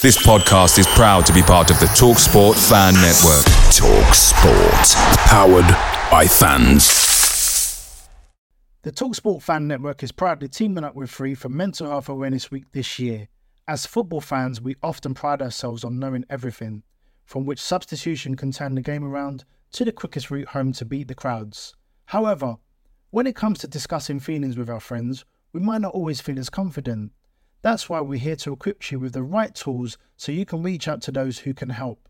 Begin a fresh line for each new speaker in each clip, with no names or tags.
This podcast is proud to be part of the TalkSport Fan Network.
TalkSport, powered by fans.
The TalkSport Fan Network is proudly teaming up with Free for Mental Health Awareness Week this year. As football fans, we often pride ourselves on knowing everything, from which substitution can turn the game around to the quickest route home to beat the crowds. However, when it comes to discussing feelings with our friends, we might not always feel as confident. That's why we're here to equip you with the right tools so you can reach out to those who can help.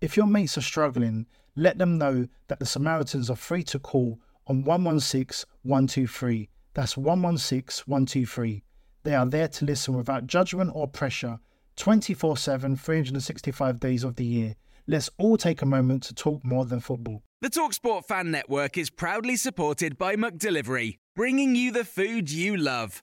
If your mates are struggling, let them know that the Samaritans are free to call on 116 123. That's 116 123. They are there to listen without judgment or pressure 24 7, 365 days of the year. Let's all take a moment to talk more than football.
The Talksport Fan Network is proudly supported by Delivery, bringing you the food you love.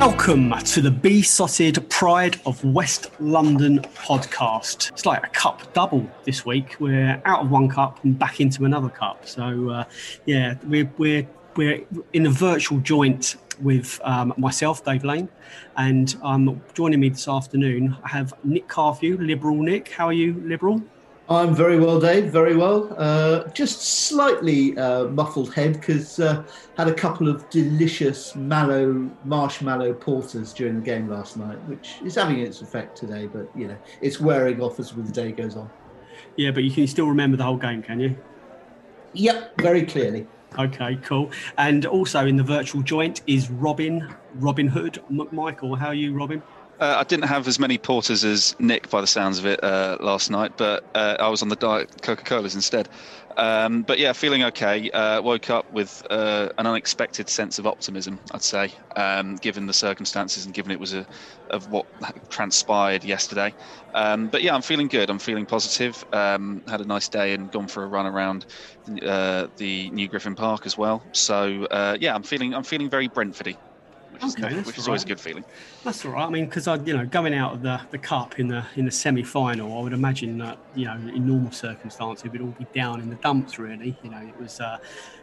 Welcome to the Beesotted Pride of West London podcast. It's like a cup double this week. We're out of one cup and back into another cup. So, uh, yeah, we're, we're, we're in a virtual joint with um, myself, Dave Lane, and um, joining me this afternoon, I have Nick Carthew, Liberal Nick. How are you, Liberal?
I'm very well, Dave. Very well. Uh, just slightly uh, muffled head because uh, had a couple of delicious mallow marshmallow porters during the game last night, which is having its effect today. But you know, it's wearing off as the day goes on.
Yeah, but you can still remember the whole game, can you?
Yep, very clearly.
Okay, cool. And also in the virtual joint is Robin, Robin Hood McMichael. How are you, Robin?
Uh, I didn't have as many porters as Nick, by the sounds of it, uh, last night, but uh, I was on the diet Coca Colas instead. Um, but yeah, feeling okay. Uh, woke up with uh, an unexpected sense of optimism, I'd say, um, given the circumstances and given it was a, of what transpired yesterday. Um, but yeah, I'm feeling good. I'm feeling positive. Um, had a nice day and gone for a run around uh, the New Griffin Park as well. So yeah, I'm feeling I'm feeling very Brentfordy which okay, is, which is always a good feeling.
That's all right. I mean, because I, you know, going out of the, the cup in the in the semi final, I would imagine that you know, in normal circumstances, we'd all be down in the dumps. Really, you know, it was. Uh,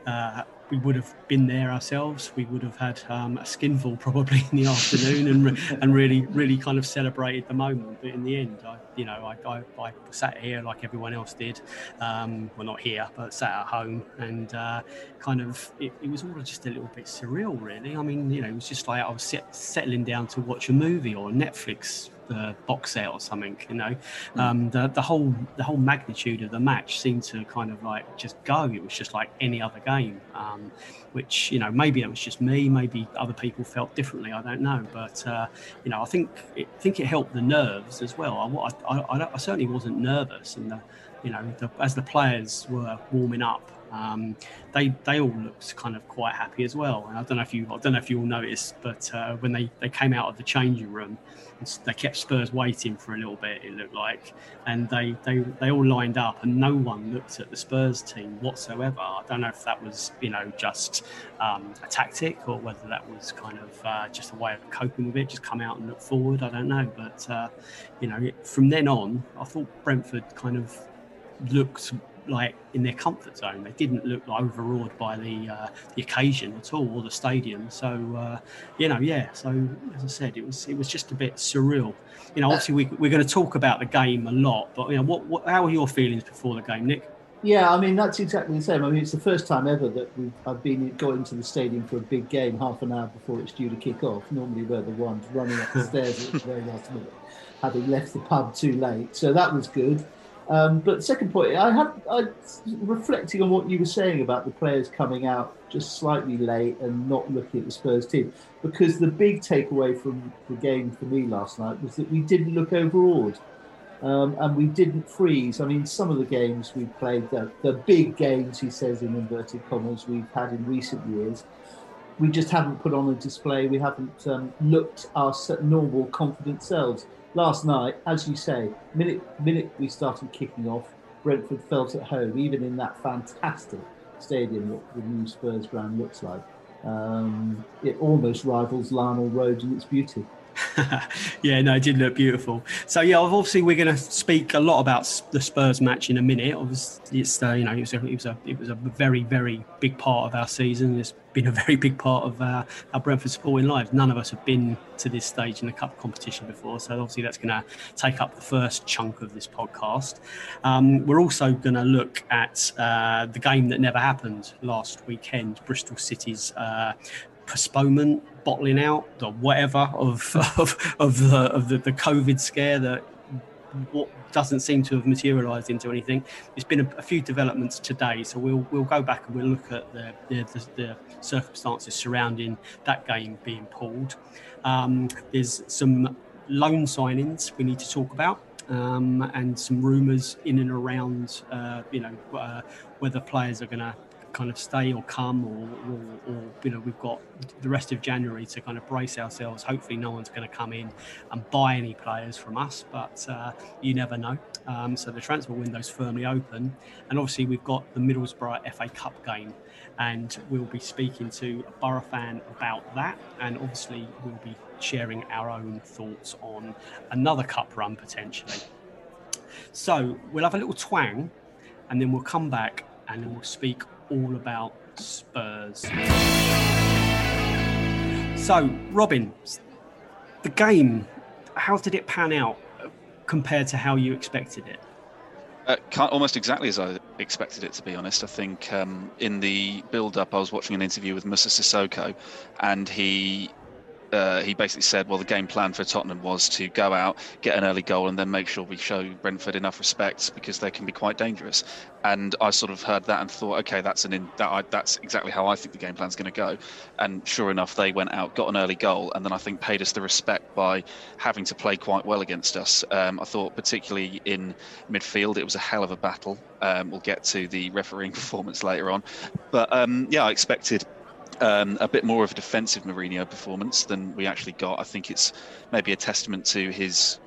uh, we would have been there ourselves. We would have had um, a skinful probably in the afternoon and re- and really really kind of celebrated the moment. But in the end, I you know I, I, I sat here like everyone else did. Um, well, not here, but sat at home and uh, kind of it, it, was all just a little bit surreal, really. I mean, you know, it was just like I was set, settling down to watch a movie or Netflix the box set or something. You know, mm. um, the the whole the whole magnitude of the match seemed to kind of like just go. It was just like any other game, um, which you know maybe it was just me, maybe other people felt differently. I don't know, but uh, you know I think it, I think it helped the nerves as well. I, I, I, I certainly wasn't nervous, and the, you know the, as the players were warming up. Um, they they all looked kind of quite happy as well. And I don't know if you I don't know if you all noticed, but uh, when they, they came out of the changing room, they kept Spurs waiting for a little bit. It looked like, and they they they all lined up, and no one looked at the Spurs team whatsoever. I don't know if that was you know just um, a tactic or whether that was kind of uh, just a way of coping with it. Just come out and look forward. I don't know, but uh, you know from then on, I thought Brentford kind of looked like in their comfort zone. They didn't look like overawed by the uh, the occasion at all or the stadium. So uh, you know, yeah. So as I said, it was it was just a bit surreal. You know, obviously we, we're going to talk about the game a lot, but you know, what, what how were your feelings before the game, Nick?
Yeah, I mean that's exactly the same. I mean it's the first time ever that we've I've been going to the stadium for a big game half an hour before it's due to kick off. Normally we're the ones running up the stairs at the very last minute, having left the pub too late. So that was good. Um, but second point, I have I, reflecting on what you were saying about the players coming out just slightly late and not looking at the Spurs team, because the big takeaway from the game for me last night was that we didn't look overawed. Um, and we didn't freeze. I mean, some of the games we played, the, the big games, he says in inverted commas, we've had in recent years, we just haven't put on a display. We haven't um, looked our normal, confident selves. Last night, as you say, minute minute we started kicking off, Brentford felt at home, even in that fantastic stadium that the new Spurs ground looks like. Um, it almost rivals Lionel Road in its beauty.
yeah, no, it did look beautiful. So yeah, obviously we're going to speak a lot about the Spurs match in a minute. Obviously, it's uh, you know it was, a, it was a it was a very very big part of our season. It's been a very big part of uh, our Brentford supporting lives. None of us have been to this stage in a cup competition before, so obviously that's going to take up the first chunk of this podcast. Um, we're also going to look at uh, the game that never happened last weekend, Bristol City's uh, postponement, bottling out, the whatever of of, of the of the, the COVID scare that what doesn't seem to have materialised into anything. There's been a, a, few developments today, so we'll we'll go back and we'll look at the the, the, the circumstances surrounding that game being pulled. Um, there's some loan signings we need to talk about. Um, and some rumours in and around, uh, you know, uh, whether players are going to kind of stay or come, or, or, or, you know, we've got the rest of January to kind of brace ourselves. Hopefully, no one's going to come in and buy any players from us, but uh, you never know. Um, so the transfer window's firmly open, and obviously we've got the Middlesbrough FA Cup game, and we'll be speaking to a Boro fan about that, and obviously we'll be sharing our own thoughts on another cup run potentially. So we'll have a little twang, and then we'll come back and then we'll speak all about Spurs. So, Robin, the game, how did it pan out compared to how you expected it?
Uh, almost exactly as I expected it to be honest. I think um, in the build-up, I was watching an interview with Moussa Sissoko, and he uh, he basically said, well, the game plan for Tottenham was to go out, get an early goal, and then make sure we show Brentford enough respect because they can be quite dangerous. And I sort of heard that and thought, okay, that's an in, that I, that's exactly how I think the game plan's going to go. And sure enough, they went out, got an early goal, and then I think paid us the respect by having to play quite well against us. Um, I thought, particularly in midfield, it was a hell of a battle. Um, we'll get to the refereeing performance later on, but um, yeah, I expected um, a bit more of a defensive Mourinho performance than we actually got. I think it's maybe a testament to his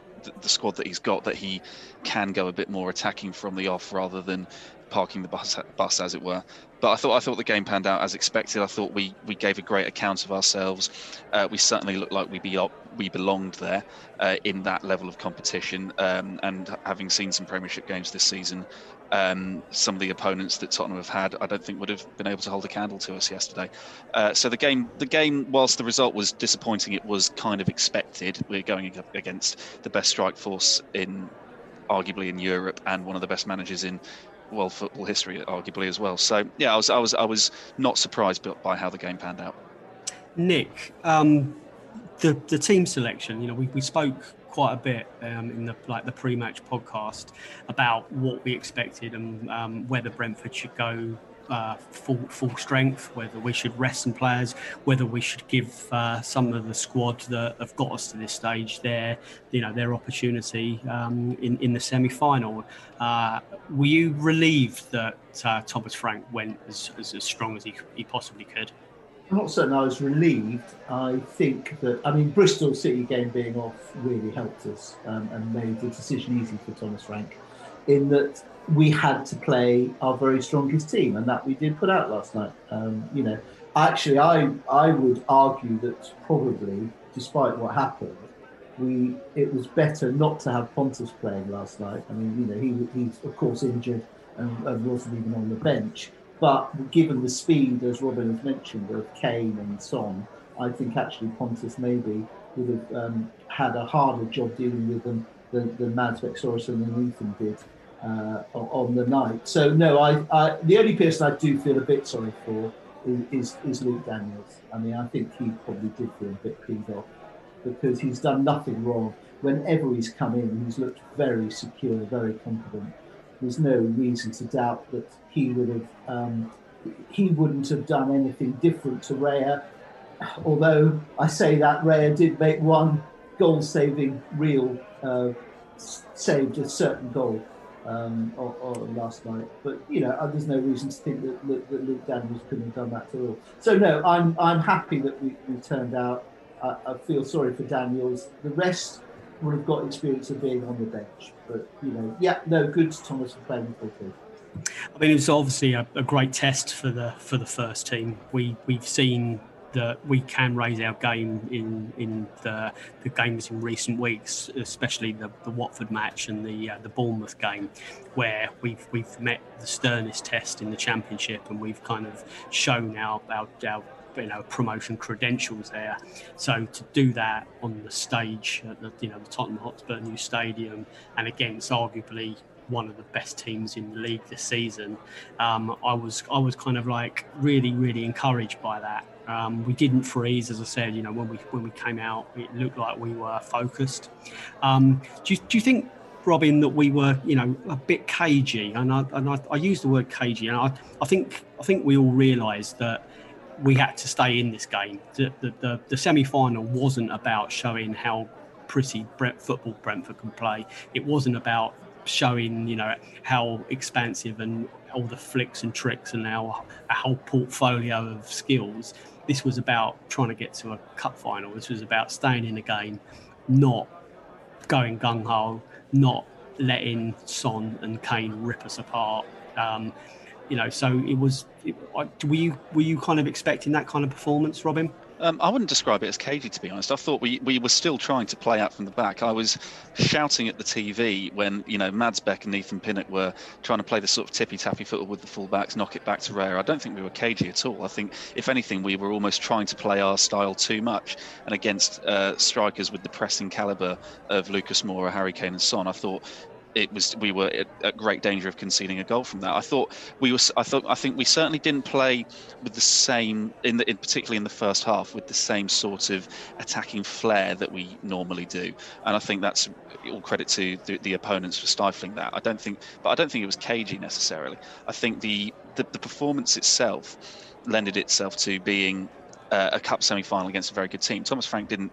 the squad that he's got that he can go a bit more attacking from the off rather than parking the bus, bus as it were. But I thought I thought the game panned out as expected. I thought we, we gave a great account of ourselves. Uh, we certainly looked like we be we belonged there uh, in that level of competition. Um, and having seen some Premiership games this season, um, some of the opponents that Tottenham have had, I don't think would have been able to hold a candle to us yesterday. Uh, so the game, the game, whilst the result was disappointing, it was kind of expected. We're going against the best strike force in, arguably in Europe, and one of the best managers in world football history, arguably as well. So yeah, I was, I was, I was not surprised by how the game panned out.
Nick, um, the the team selection. You know, we, we spoke quite a bit um, in the like the pre-match podcast about what we expected and um, whether Brentford should go uh, full full strength, whether we should rest some players, whether we should give uh, some of the squad that have got us to this stage their you know their opportunity um, in in the semi final. Uh, were you relieved that uh, Thomas Frank went as, as, as strong as he, he possibly could?
I'm not certain I was relieved. I think that, I mean, Bristol City game being off really helped us um, and made the decision easy for Thomas Frank in that we had to play our very strongest team and that we did put out last night. Um, you know, actually, I, I would argue that probably, despite what happened, we it was better not to have Pontus playing last night. I mean, you know, he, he's of course injured and, and wasn't even on the bench but given the speed, as Robin has mentioned, of Kane and Son, I think actually Pontus maybe would have um, had a harder job dealing with them than, than Mads Sorensen and Ethan did uh, on the night. So no, I, I, the only person I do feel a bit sorry for is, is, Luke Daniels. I mean, I think he probably did feel a bit peed off because he's done nothing wrong. Whenever he's come in, he's looked very secure, very confident there's no reason to doubt that he would have um, he wouldn't have done anything different to Raya. Although I say that Raya did make one goal-saving real uh, saved a certain goal um, or, or last night. But you know, there's no reason to think that, that, that Luke Daniels couldn't have done that at all. So no, I'm I'm happy that we, we turned out. I, I feel sorry for Daniels. The rest would have got experience of being on the bench. But you know, yeah, no, good to Thomas for playing.
I mean, it was obviously a, a, great test for the for the first team. We we've seen that we can raise our game in in the, the games in recent weeks, especially the, the Watford match and the uh, the Bournemouth game, where we've we've met the sternest test in the Championship, and we've kind of shown our our, our you know promotion credentials there. So to do that on the stage at the you know the Tottenham Hotspur new stadium and against arguably one of the best teams in the league this season, um, I was I was kind of like really really encouraged by that. Um, we didn't freeze, as I said. You know, when we when we came out, it looked like we were focused. Um, do, you, do you think, Robin, that we were, you know, a bit cagey? And I and I, I use the word cagey, and I, I think I think we all realised that we had to stay in this game. The the, the, the semi final wasn't about showing how pretty Brent, football Brentford can play. It wasn't about showing, you know, how expansive and all the flicks and tricks and our, our whole portfolio of skills this was about trying to get to a cup final. This was about staying in the game, not going gung ho, not letting Son and Kane rip us apart. Um, you know, so it was. It, were you were you kind of expecting that kind of performance, Robin?
Um, I wouldn't describe it as cagey, to be honest. I thought we, we were still trying to play out from the back. I was shouting at the TV when, you know, Mads Bech and Ethan Pinnock were trying to play the sort of tippy-tappy football with the fullbacks, knock it back to Raya. I don't think we were cagey at all. I think, if anything, we were almost trying to play our style too much. And against uh, strikers with the pressing calibre of Lucas Moura, Harry Kane and Son, I thought it was we were at great danger of conceding a goal from that. I thought we were. I thought I think we certainly didn't play with the same in the in, particularly in the first half with the same sort of attacking flair that we normally do. And I think that's all credit to the, the opponents for stifling that. I don't think, but I don't think it was cagey necessarily. I think the the, the performance itself lended itself to being uh, a cup semi-final against a very good team. Thomas Frank didn't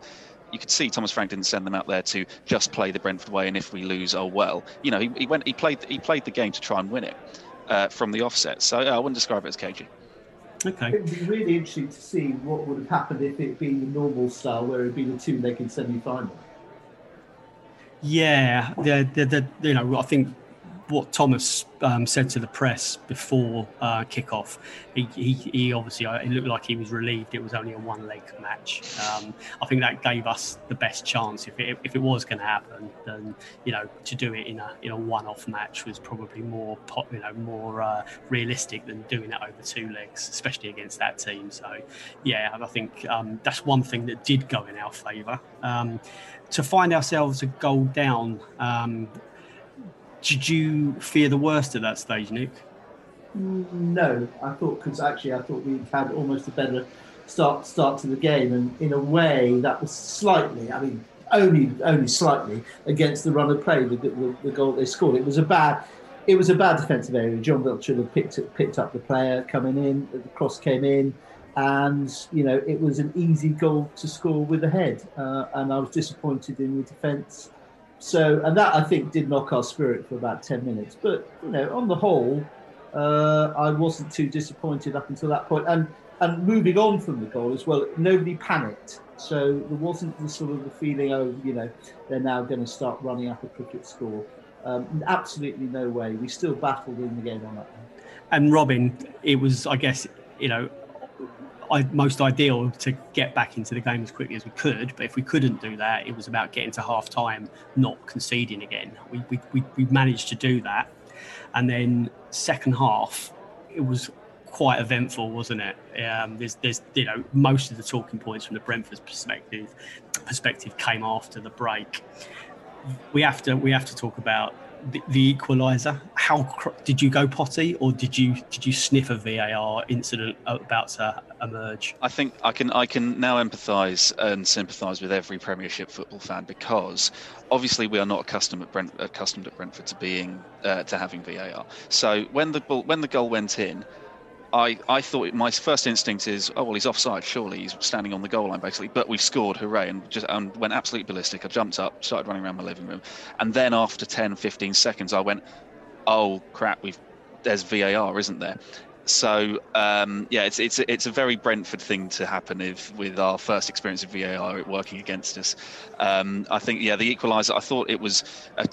you could see Thomas Frank didn't send them out there to just play the Brentford way, and if we lose, oh well. You know, he, he went, he played, he played the game to try and win it uh, from the offset. So yeah, I wouldn't describe it as cagey.
Okay.
It'd be really interesting to see what would have happened if it had been the normal style, where it'd been a two-legged semi-final.
Yeah, the, the, the, you know, I think what Thomas um, said to the press before uh, kickoff, he, he, he, obviously uh, it looked like he was relieved it was only a one leg match. Um, I think that gave us the best chance. If it, if it was going to happen, then you know to do it in a in a one off match was probably more you know more uh, realistic than doing it over two legs, especially against that team. So yeah, I think um, that's one thing that did go in our favour. Um, to find ourselves a goal down um, did you fear the worst at that stage, Nick?
No, I thought because actually I thought we had almost a better start start to the game, and in a way that was slightly, I mean, only only slightly against the run of play, the, the, the goal they scored. It was a bad, it was a bad defensive area. John have picked it, picked up the player coming in. The cross came in, and you know it was an easy goal to score with the head. Uh, and I was disappointed in the defence so, and that I think did knock our spirit for about 10 minutes. But, you know, on the whole, uh, I wasn't too disappointed up until that point. And, and moving on from the goal as well, nobody panicked. So there wasn't the sort of the feeling, oh, you know, they're now going to start running up a cricket score. Um, absolutely no way. We still battled in the game on that.
And Robin, it was, I guess, you know, most ideal to get back into the game as quickly as we could. But if we couldn't do that, it was about getting to half time, not conceding again. We, we, we, we managed to do that. And then second half, it was quite eventful, wasn't it? Um, there's, there's, you know, most of the talking points from the Brentford perspective perspective came after the break. We have to we have to talk about the, equaliser. How did you go potty, or did you did you sniff a VAR incident about to emerge?
I think I can I can now empathise and sympathise with every Premiership football fan because obviously we are not accustomed at Brent, accustomed at Brentford to being uh, to having VAR. So when the ball, when the goal went in, I, I thought my first instinct is, oh well, he's offside. Surely he's standing on the goal line, basically. But we've scored, hooray! And just and went absolutely ballistic. I jumped up, started running around my living room, and then after 10, 15 seconds, I went, oh crap, we've there's VAR, isn't there? So um, yeah, it's it's it's a very Brentford thing to happen if with our first experience of VAR working against us. Um, I think yeah, the equaliser. I thought it was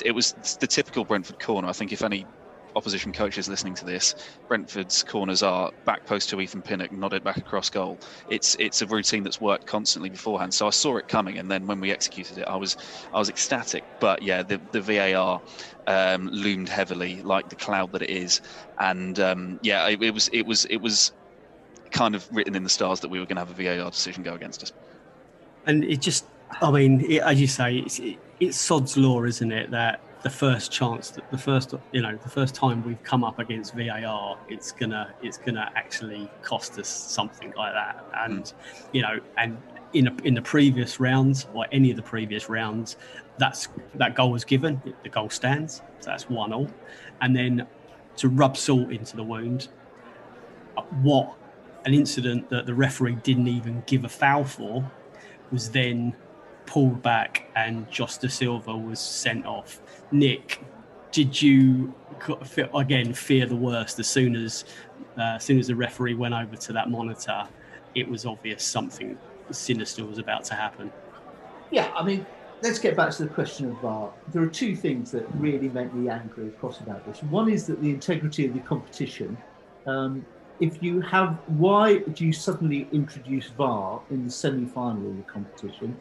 it was the typical Brentford corner. I think if any opposition coaches listening to this, Brentford's corners are back post to Ethan Pinnock, nodded back across goal. It's it's a routine that's worked constantly beforehand. So I saw it coming, and then when we executed it, I was I was ecstatic. But yeah, the the VAR um, loomed heavily, like the cloud that it is, and um, yeah, it, it was it was it was kind of written in the stars that we were going to have a VAR decision go against us.
And it just, I mean, it, as you say, it's it, it's sod's law, isn't it? That the first chance that the first you know the first time we've come up against VAR it's gonna it's gonna actually cost us something like that. And mm. you know and in a, in the previous rounds or any of the previous rounds that's that goal was given the goal stands so that's one all. And then to rub salt into the wound what an incident that the referee didn't even give a foul for was then pulled back and Josh Dasilva was sent off Nick, did you again fear the worst as soon as uh, as soon as the referee went over to that monitor? It was obvious something sinister was about to happen.
Yeah, I mean, let's get back to the question of VAR. There are two things that really make me angry across about this. One is that the integrity of the competition. Um, if you have, why do you suddenly introduce VAR in the semi-final of the competition?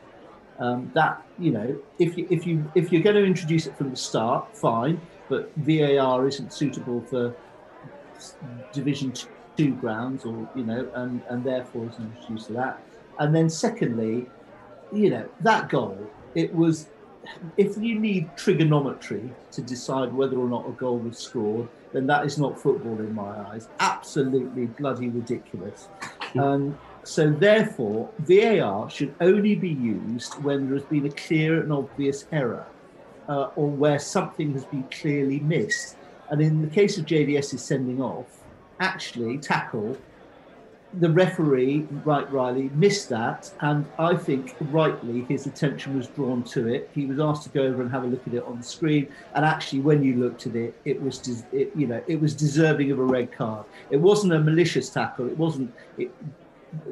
Um, that you know, if you if you if you're going to introduce it from the start, fine. But VAR isn't suitable for Division Two grounds, or you know, and and therefore isn't introduced to that. And then secondly, you know, that goal, it was. If you need trigonometry to decide whether or not a goal was scored, then that is not football in my eyes. Absolutely bloody ridiculous. Um, so therefore, VAR should only be used when there has been a clear and obvious error, uh, or where something has been clearly missed. And in the case of JDS's sending off, actually tackle, the referee, Wright Riley, missed that, and I think rightly his attention was drawn to it. He was asked to go over and have a look at it on the screen, and actually, when you looked at it, it was, it, you know, it was deserving of a red card. It wasn't a malicious tackle. It wasn't. It,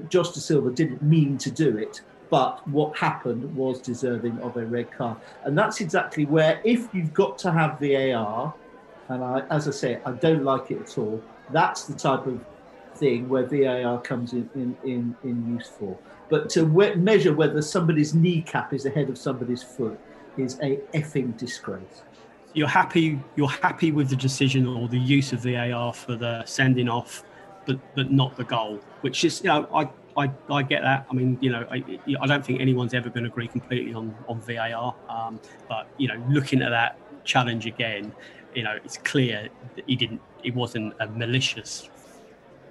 Josh Dasilva didn't mean to do it, but what happened was deserving of a red card. And that's exactly where, if you've got to have VAR, and I, as I say, I don't like it at all, that's the type of thing where VAR comes in, in, in, in. But to we- measure whether somebody's kneecap is ahead of somebody's foot is a effing disgrace.
You're happy. You're happy with the decision or the use of VAR for the sending off but but not the goal. Which is, you know, I I, I get that. I mean, you know, I, I don't think anyone's ever going to agree completely on on VAR. Um, but you know, looking at that challenge again, you know, it's clear that he didn't. It wasn't a malicious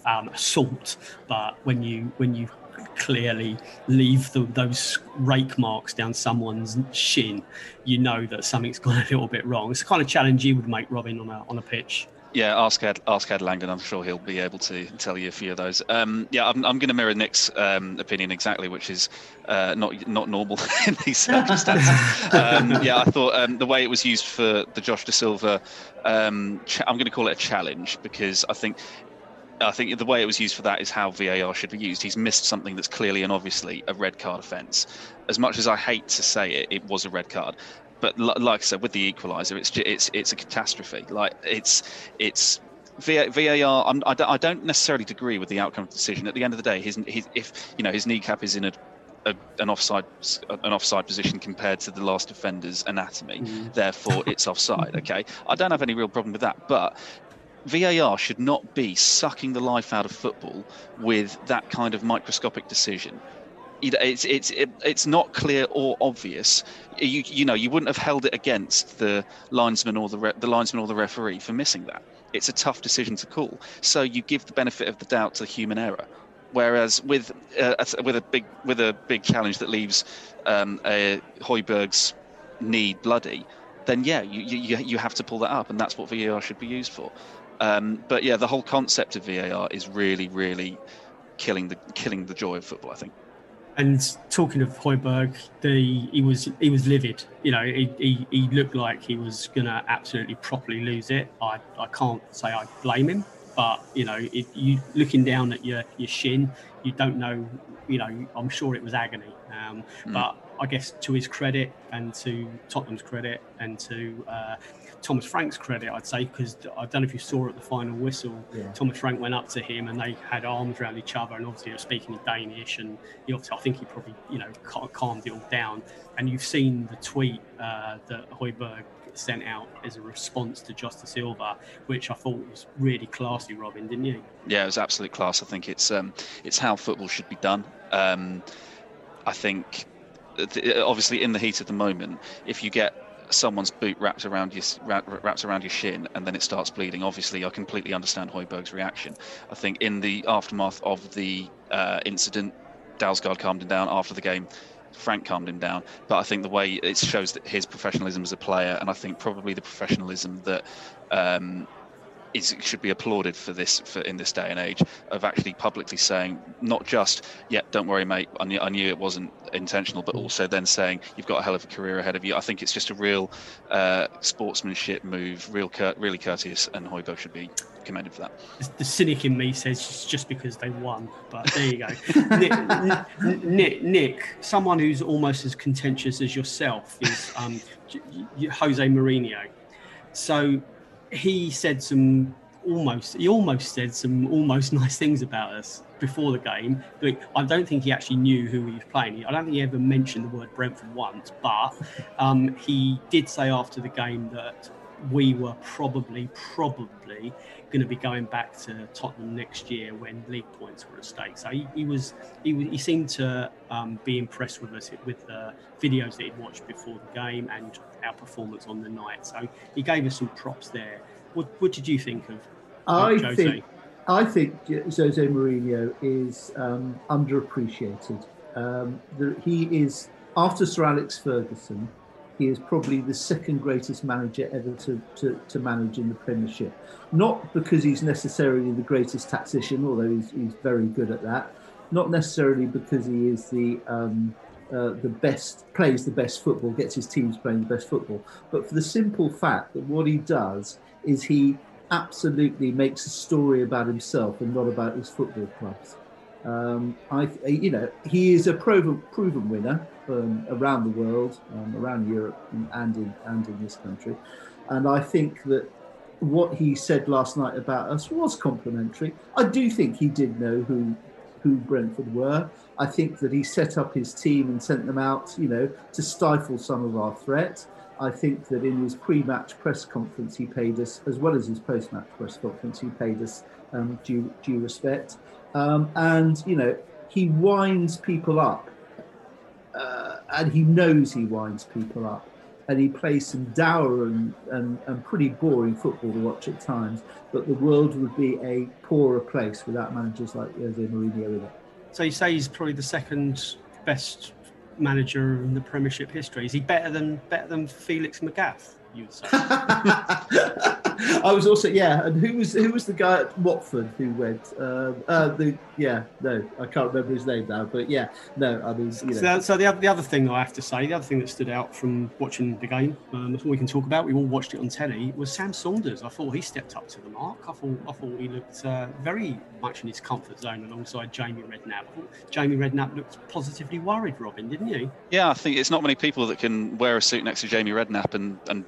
um, assault. But when you when you clearly leave the, those rake marks down someone's shin, you know that something's gone a little bit wrong. It's the kind of challenge you would make, Robin, on a on a pitch.
Yeah, ask Ed, ask Ed Langdon. I'm sure he'll be able to tell you a few of those. Um, yeah, I'm, I'm going to mirror Nick's um, opinion exactly, which is uh, not not normal in these circumstances. um, yeah, I thought um, the way it was used for the Josh Dasilva, um, ch- I'm going to call it a challenge because I think I think the way it was used for that is how VAR should be used. He's missed something that's clearly and obviously a red card offence. As much as I hate to say it, it was a red card but like I said, with the equaliser, it's it's it's a catastrophe. Like it's it's VAR. I'm, I, don't, I don't necessarily agree with the outcome of the decision. At the end of the day, his, his if you know his kneecap is in a, a, an offside an offside position compared to the last defender's anatomy, mm. therefore it's offside. Okay, I don't have any real problem with that, but. VAR should not be sucking the life out of football with that kind of microscopic decision it's it's it's not clear or obvious. You you know you wouldn't have held it against the linesman or the re, the linesman or the referee for missing that. It's a tough decision to call, so you give the benefit of the doubt to human error. Whereas with uh, with a big with a big challenge that leaves um, a Højbjerg's knee bloody, then yeah, you, you you have to pull that up, and that's what VAR should be used for. Um, but yeah, the whole concept of VAR is really, really killing the killing the joy of football. I think.
And talking of Højbjerg, the he was he was livid. You know, he, he, he looked like he was gonna absolutely properly lose it. I, I can't say I blame him, but you know, if you looking down at your your shin, you don't know. You know, I'm sure it was agony. Um, mm. But I guess to his credit and to Tottenham's credit and to uh, Thomas Frank's credit, I'd say, because I don't know if you saw at the final whistle, yeah. Thomas Frank went up to him and they had arms around each other, and obviously they were speaking in Danish, and he obviously, I think he probably, you know, calmed it all down. And you've seen the tweet uh, that Højbjerg sent out as a response to Josh Dasilva, which I thought was really classy, Robin, didn't you?
Yeah, it was absolute class. I think it's um, it's how football should be done. Um, I think, obviously, in the heat of the moment, if you get someone's boot wrapped around your wrapped around your shin and then it starts bleeding. Obviously, I completely understand Højbjerg's reaction. I think in the aftermath of the uh, incident, Dalsgaard calmed him down after the game. Frank calmed him down, but I think the way it shows that his professionalism as a player, and I think probably the professionalism that um, is should be applauded for this for in this day and age of actually publicly saying not just yeah don't worry mate I knew, I knew it wasn't intentional but also then saying you've got a hell of a career ahead of you. I think it's just a real uh, sportsmanship move real cur- really courteous and Højbjerg should be commended for that.
The cynic in me says it's just because they won but there you go. Nick, Nick, Nick someone who's almost as contentious as yourself is um, Jose Mourinho. So he said some almost he almost said some almost nice things about us before the game. But I don't think he actually knew who he was playing. I don't think he ever mentioned the word Brentford once, but um, he did say after the game that we were probably probably going to be going back to Tottenham next year when league points were at stake. So he, he was he, he seemed to um, be impressed with us with the videos that he'd watched before the game and our performance on the night. So he gave us some props there. What, what did you think of
I Jose? think I think Jose Mourinho is um, underappreciated. Um, the, he is after Sir Alex Ferguson he is probably the second greatest manager ever to, to, to, manage in the Premiership. Not because he's necessarily the greatest tactician, although he's, he's very good at that. Not necessarily because he is the um, uh, the best plays the best football, gets his teams playing the best football, but for the simple fact that what he does is he absolutely makes a story about himself and not about his football clubs. Um, I, you know, he is a proven, proven winner um, around the world, um, around Europe, and in and in this country. And I think that what he said last night about us was complimentary. I do think he did know who who Brentford were. I think that he set up his team and sent them out, you know, to stifle some of our threat. I think that in his pre-match press conference, he paid us, as well as his post-match press conference, he paid us um, due, due respect. Um, and, you know, he winds people up. Uh, and he knows he winds people up. And he plays some dour and, and, and pretty boring football to watch at times. But the world would be a poorer place without managers like Jose Mourinho in it.
So you say he's probably the second best manager in the Premiership history. Is he better than better than Felix Magath? You would.
I was also yeah, and who was who was the guy at Watford who went? Uh, uh, the yeah, no, I can't remember his name now, but yeah, no, I mean, you
know. So, so the other, the other thing I have to say, the other thing that stood out from watching the game, um, that's all we can talk about. We all watched it on telly. Was Sam Saunders? I thought he stepped up to the mark. I thought I thought he looked uh, very much in his comfort zone alongside Jamie Redknapp. I thought Jamie Redknapp looked positively worried, Robin, didn't you?
Yeah, I think it's not many people that can wear a suit next to Jamie Redknapp and and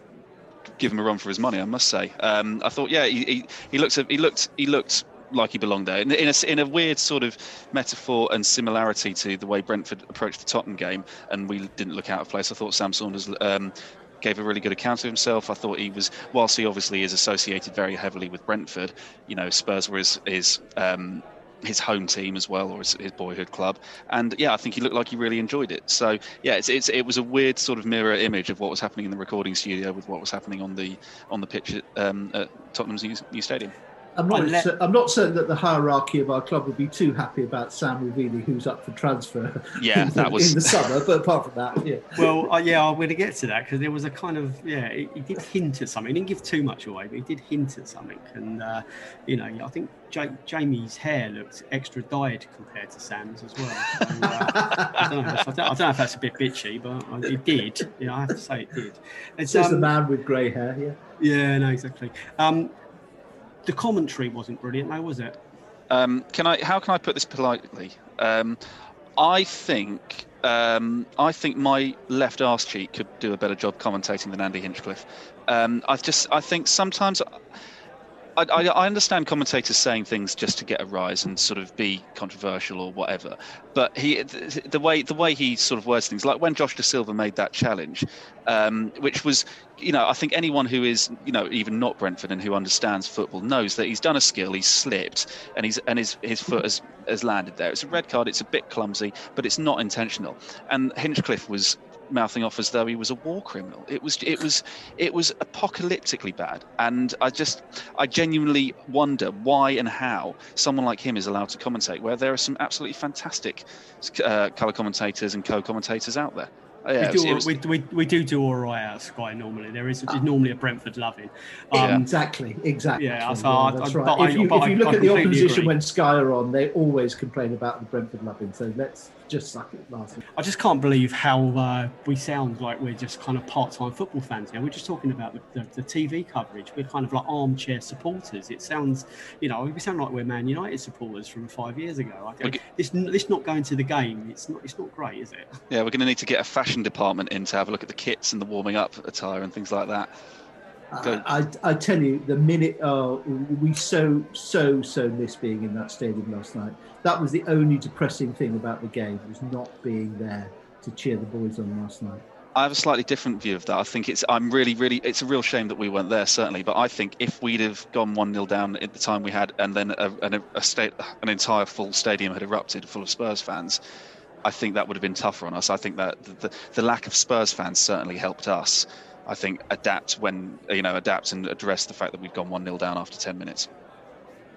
give him a run for his money. I must say. Um, I thought, yeah, he, he, he looked he looked he looked like he belonged there. In, in, a, in a weird sort of metaphor and similarity to the way Brentford approached the Tottenham game, and we didn't look out of place. I thought Sam Saunders um, gave a really good account of himself. I thought he was, whilst he obviously is associated very heavily with Brentford, you know, Spurs were his, his um, his home team as well, or his, his, boyhood club. And yeah, I think he looked like he really enjoyed it. So yeah, it's, it's, it was a weird sort of mirror image of what was happening in the recording studio with what was happening on the on the pitch at, um, at Tottenham's new, new stadium.
I'm not, let... I'm not certain that the hierarchy of our club would be too happy about Sam Ravili, who's up for transfer.
Yeah,
that
was
in the summer. But apart from that, yeah.
Well, uh, yeah, I'm going to get to that because there was a kind of yeah, he, he, did hint at something. He didn't give too much away, but he did hint at something. And uh, you know, I think J- Jamie's hair looked extra dyed compared to Sam's as well. And, uh, I, don't know, I, don't, I, don't know if that's a bit bitchy, but it did. Yeah, I have to say it did.
It's just um, a man with grey hair. Yeah.
Yeah, no, exactly. Um, the commentary wasn't brilliant, though, was it?
Um, can I? How can I put this politely? Um, I think um, I think my left arse cheek could do a better job commentating than Andy Hinchcliffe. Um, I just I think sometimes I, I, understand commentators saying things just to get a rise and sort of be controversial or whatever, but he the way the way he sort of words things, like when Josh Dasilva made that challenge, um, which was, you know, I think anyone who is, you know, even not Brentford and who understands football knows that he's done a skill, he's slipped, and he's and his his foot has has landed there. It's a red card. It's a bit clumsy, but it's not intentional. And Hinchcliffe was mouthing off as though he was a war criminal. It was it was it was apocalyptically bad, and I just I genuinely wonder why and how someone like him is allowed to commentate, where there are some absolutely fantastic uh, color commentators and co-commentators out there.
Yeah, we, do, was, we, we, we, do do all right at Sky normally. There is uh, normally a Brentford loving. Um,
exactly, exactly.
Yeah, so yeah, that's
I, right. If you, if you look at the opposition agree. when Sky are on, they always complain about the Brentford loving. So let's just suck it last.
I just can't believe how uh, we sound like we're just kind of part-time football fans here. We're just talking about the, the, the, TV coverage. We're kind of like armchair supporters. It sounds, you know, we sound like we're Man United supporters from five years ago. I okay. this this not going to the game. It's not it's not great, is it?
Yeah, we're going to need to get a fashion department in to have a look at the kits and the warming up attire and things like that.
I, I, tell you, the minute uh, we so so so miss being in that stadium last night. That was the only depressing thing about the game was not being there to cheer the boys on last night.
I have a slightly different view of that. I think it's I'm really really it's a real shame that we weren't there certainly, but I think if we'd have gone one 0 down at the time we had, and then a, a, a state an entire full stadium had erupted full of Spurs fans, I think that would have been tougher on us. I think that the, the, the lack of Spurs fans certainly helped us I think adapt when you know adapt and address the fact that we've gone one 0 down after ten minutes.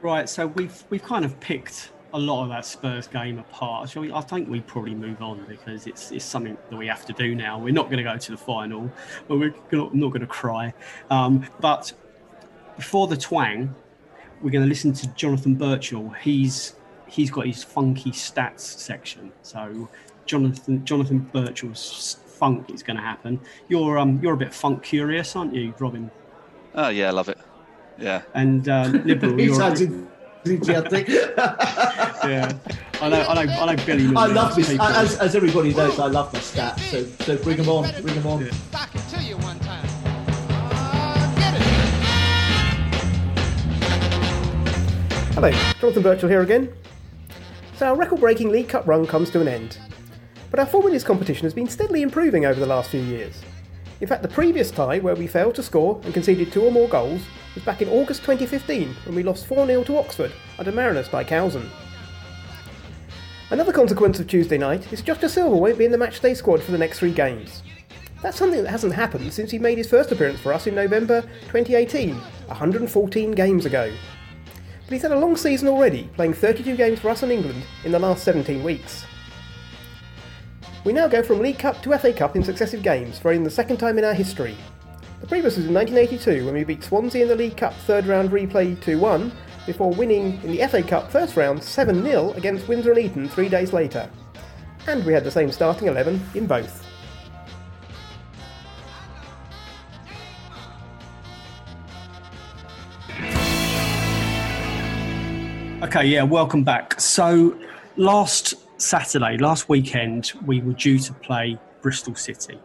Right, so we've we've kind of picked a lot of that Spurs game apart. Shall we? I think we probably move on because it's it's something that we have to do now. We're not going to go to the final, but we're not, not going to cry. Um, but before the twang, we're going to listen to Jonathan Birchall. He's he's got his funky stats section. So Jonathan Jonathan Birchall's funk is going to happen. You're um you're a bit funk curious, aren't you, Robin?
Oh yeah, I love it. Yeah.
And uh, liberal.
he sounds enthusiastic.
yeah. I know, I know, I know Billy.
I love this. As, as, everybody knows, I love my stats. So, so bring them on, bring them on.
Hello, Jonathan Birchall here again. So our record-breaking League Cup run comes to an end but our form in this competition has been steadily improving over the last few years. In fact, the previous tie, where we failed to score and conceded two or more goals, was back in August 2015 when we lost 4 0 to Oxford under Marinus Dijkhuizen. Another consequence of Tuesday night is Josh Dasilva won't be in the matchday squad for the next three games. That's something that hasn't happened since he made his first appearance for us in November 2018, 114 games ago. But he's had a long season already, playing 32 games for us and England in the last 17 weeks. We now go from League Cup to FA Cup in successive games for only the second time in our history. The previous was in 1982 when we beat Swansea in the League Cup third round replay 2 1 before winning in the FA Cup first round 7 0 against Windsor and Eton three days later. And we had the same starting 11 in both.
Okay, yeah, welcome back. So, last Saturday, last weekend, we were due to play Bristol City.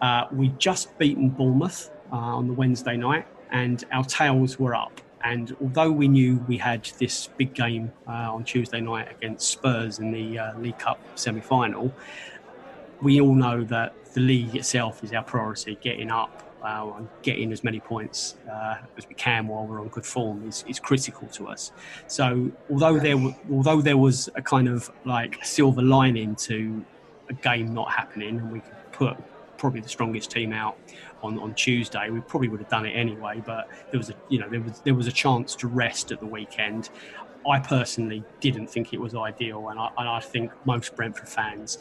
Uh, we'd just beaten Bournemouth uh, on the Wednesday night, and our tails were up. And although we knew we had this big game uh, on Tuesday night against Spurs in the uh, League Cup semi final, we all know that the league itself is our priority, getting up uh, and getting as many points uh, as we can while we're on good form is, is critical to us. So although there although there was a kind of like silver lining to a game not happening, and we could put probably the strongest team out on, on Tuesday. We probably would have done it anyway, but there was a you know there was there was a chance to rest at the weekend. I personally didn't think it was ideal, and I, and I think most Brentford fans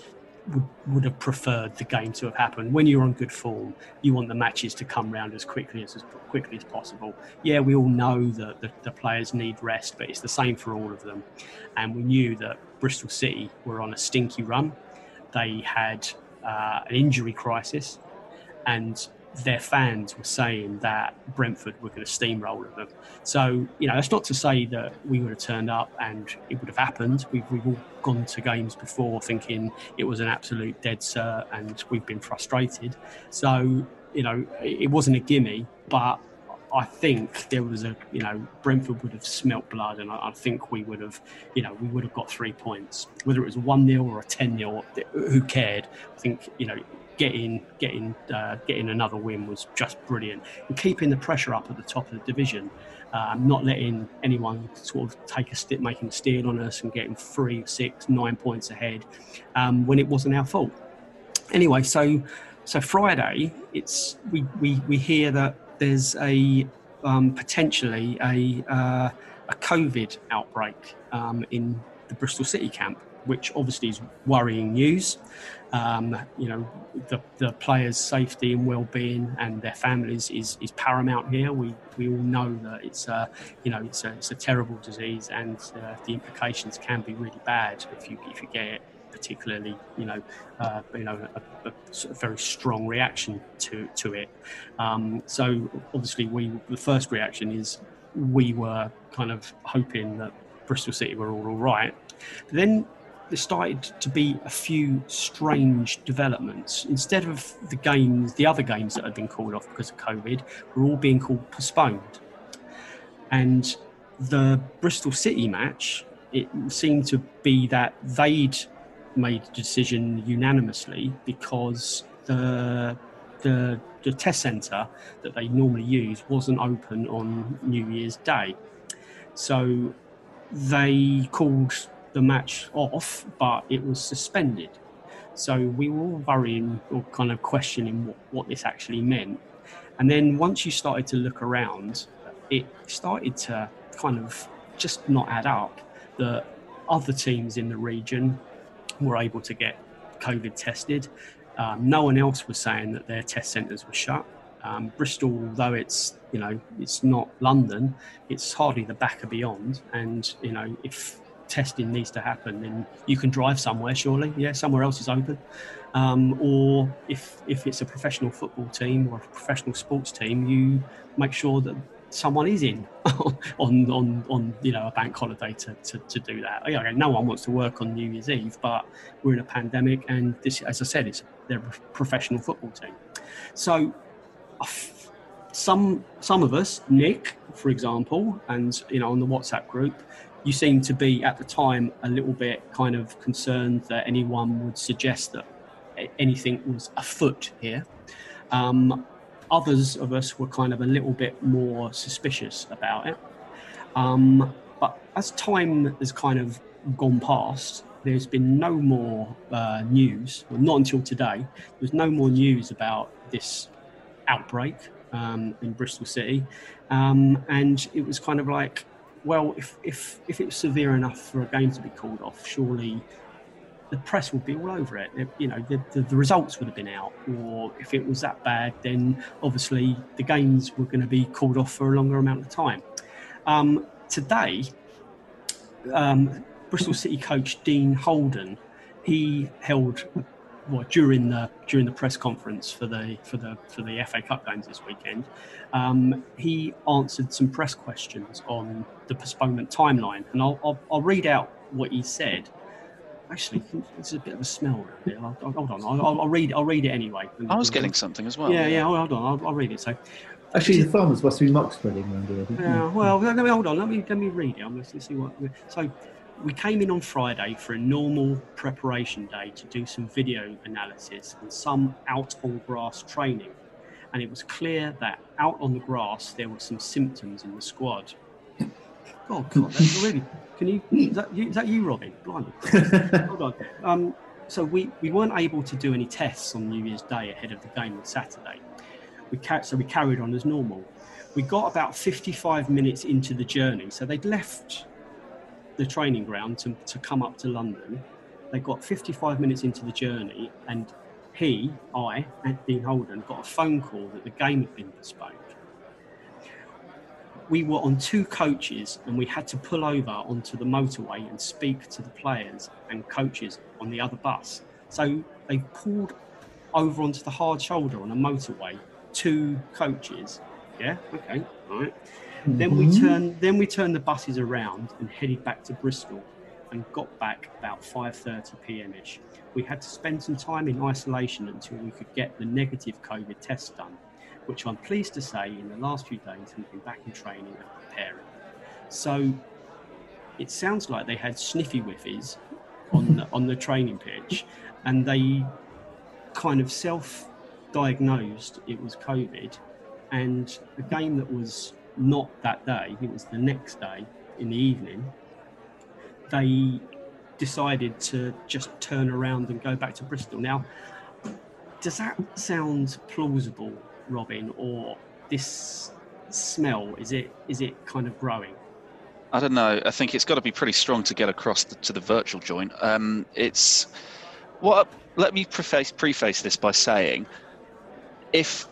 would, would have preferred the game to have happened. When you're on good form, you want the matches to come round as quickly as, as quickly as possible. Yeah, we all know that the, the players need rest, but it's the same for all of them. And we knew that Bristol City were on a stinky run. They had uh, an injury crisis, and their fans were saying that Brentford were going to steamroll them. So, you know, that's not to say that we would have turned up and it would have happened. We've, we've all gone to games before thinking it was an absolute dead cert and we've been frustrated. So, you know, it wasn't a gimme, but I think there was a, you know, Brentford would have smelt blood, and I, I, think we would have, you know, we would have got three points. Whether it was one 0 or a ten 0 who cared? I think, you know, getting getting uh, getting another win was just brilliant, and keeping the pressure up at the top of the division, um, not letting anyone sort of take a step, making a steal on us, and getting three, six, nine points ahead um, when it wasn't our fault. Anyway, so so Friday, it's we we we hear that there's a um, potentially a uh, a COVID outbreak um, in the Bristol City camp which obviously is worrying news. Um, you know, the, the players' safety and well-being and their families is, is paramount here. We we all know that it's a you know it's a, it's a terrible disease and uh, the implications can be really bad if you if you get it. Particularly, you know, uh, you know, a, a, a, very strong reaction to to it. Um, so obviously, we the first reaction is we were kind of hoping that Bristol City were all all right. then there started to be a few strange developments. Instead of the games, the other games that had been called off because of COVID, were all being called postponed. And the Bristol City match, it seemed to be that they'd made a decision unanimously because the the, the test centre that they normally use wasn't open on New Year's Day. So they called the match off, but it was suspended. So we were all worrying or kind of questioning what, what this actually meant. And then once you started to look around, it started to kind of just not add up that other teams in the region were able to get COVID tested. Um, no one else was saying that their test centres were shut. Um, Bristol, though it's you know it's not London, it's hardly the back of beyond. And you know if testing needs to happen, then you can drive somewhere, surely. Yeah, somewhere else is open. Um, or if if it's a professional football team or a professional sports team, you make sure that someone is in on on on you know a bank holiday to, to, to do that. Okay, no one wants to work on New Year's Eve, but we're in a pandemic, and this, as I said, it's they're professional football team. So some some of us, Nick, for example, and you know on the WhatsApp group, you seem to be at the time a little bit kind of concerned that anyone would suggest that anything was afoot here. Um, others of us were kind of a little bit more suspicious about it. Um, but as time has kind of gone past, there's been no more uh, news, well, not until today, there's no more news about this outbreak um, in Bristol City. Um, and it was kind of like, well, if, if, if it's severe enough for a game to be called off, surely the press would be all over it. You know, the, the, the, results would have been out, or if it was that bad, then obviously the games were going to be called off for a longer amount of time. Um, today, um, Bristol City coach Dean Holden, he held well, during the during the press conference for the for the for the FA Cup games this weekend, um, he answered some press questions on the postponement timeline, and I'll, I'll, I'll read out what he said. Actually, there's a bit of a smell around here. I'll, I'll, hold on, I'll, I'll, read. I'll read it anyway.
I was getting something as well.
Yeah, yeah. Hold on, I'll, read it. So,
actually, the farmers must be mock spreading around here.
Yeah. Well, let me hold on. Let me let me read it. I'm going to see what. So, we came in on Friday for a normal preparation day to do some video analysis and some out on grass training. And it was clear that out on the grass there were some symptoms in the squad. Oh God, that's really. Can you? Is that you, is that you Robin? Blimey. Hold on. Um, so we, we weren't able to do any tests on New Year's Day ahead of the game on Saturday. We ca- so we carried on as normal. We got about 55 minutes into the journey, so they'd left the training ground to, to come up to London. They got 55 minutes into the journey, and he, I, Dean Holden, got a phone call that the game had been postponed. We were on two coaches and we had to pull over onto the motorway and speak to the players and coaches on the other bus. So they pulled over onto the hard shoulder on a motorway, two coaches. Yeah, okay, all right. Then we mm-hmm. turned then we turned the buses around and headed back to Bristol and got back about 5:30 p.m. ish. We had to spend some time in isolation until we could get the negative COVID test done, which I'm pleased to say in the last few days we've been back in training and preparing. So it sounds like they had sniffy whiffies on the, on the training pitch, and they kind of self-diagnosed it was COVID, and a game that was not that day, it was the next day in the evening. They decided to just turn around and go back to Bristol. Now, does that sound plausible, Robin, or this smell is it is it kind of growing?
I don't know. I think it's got to be pretty strong to get across the, to the virtual joint. Um, it's what. Let me preface preface this by saying, if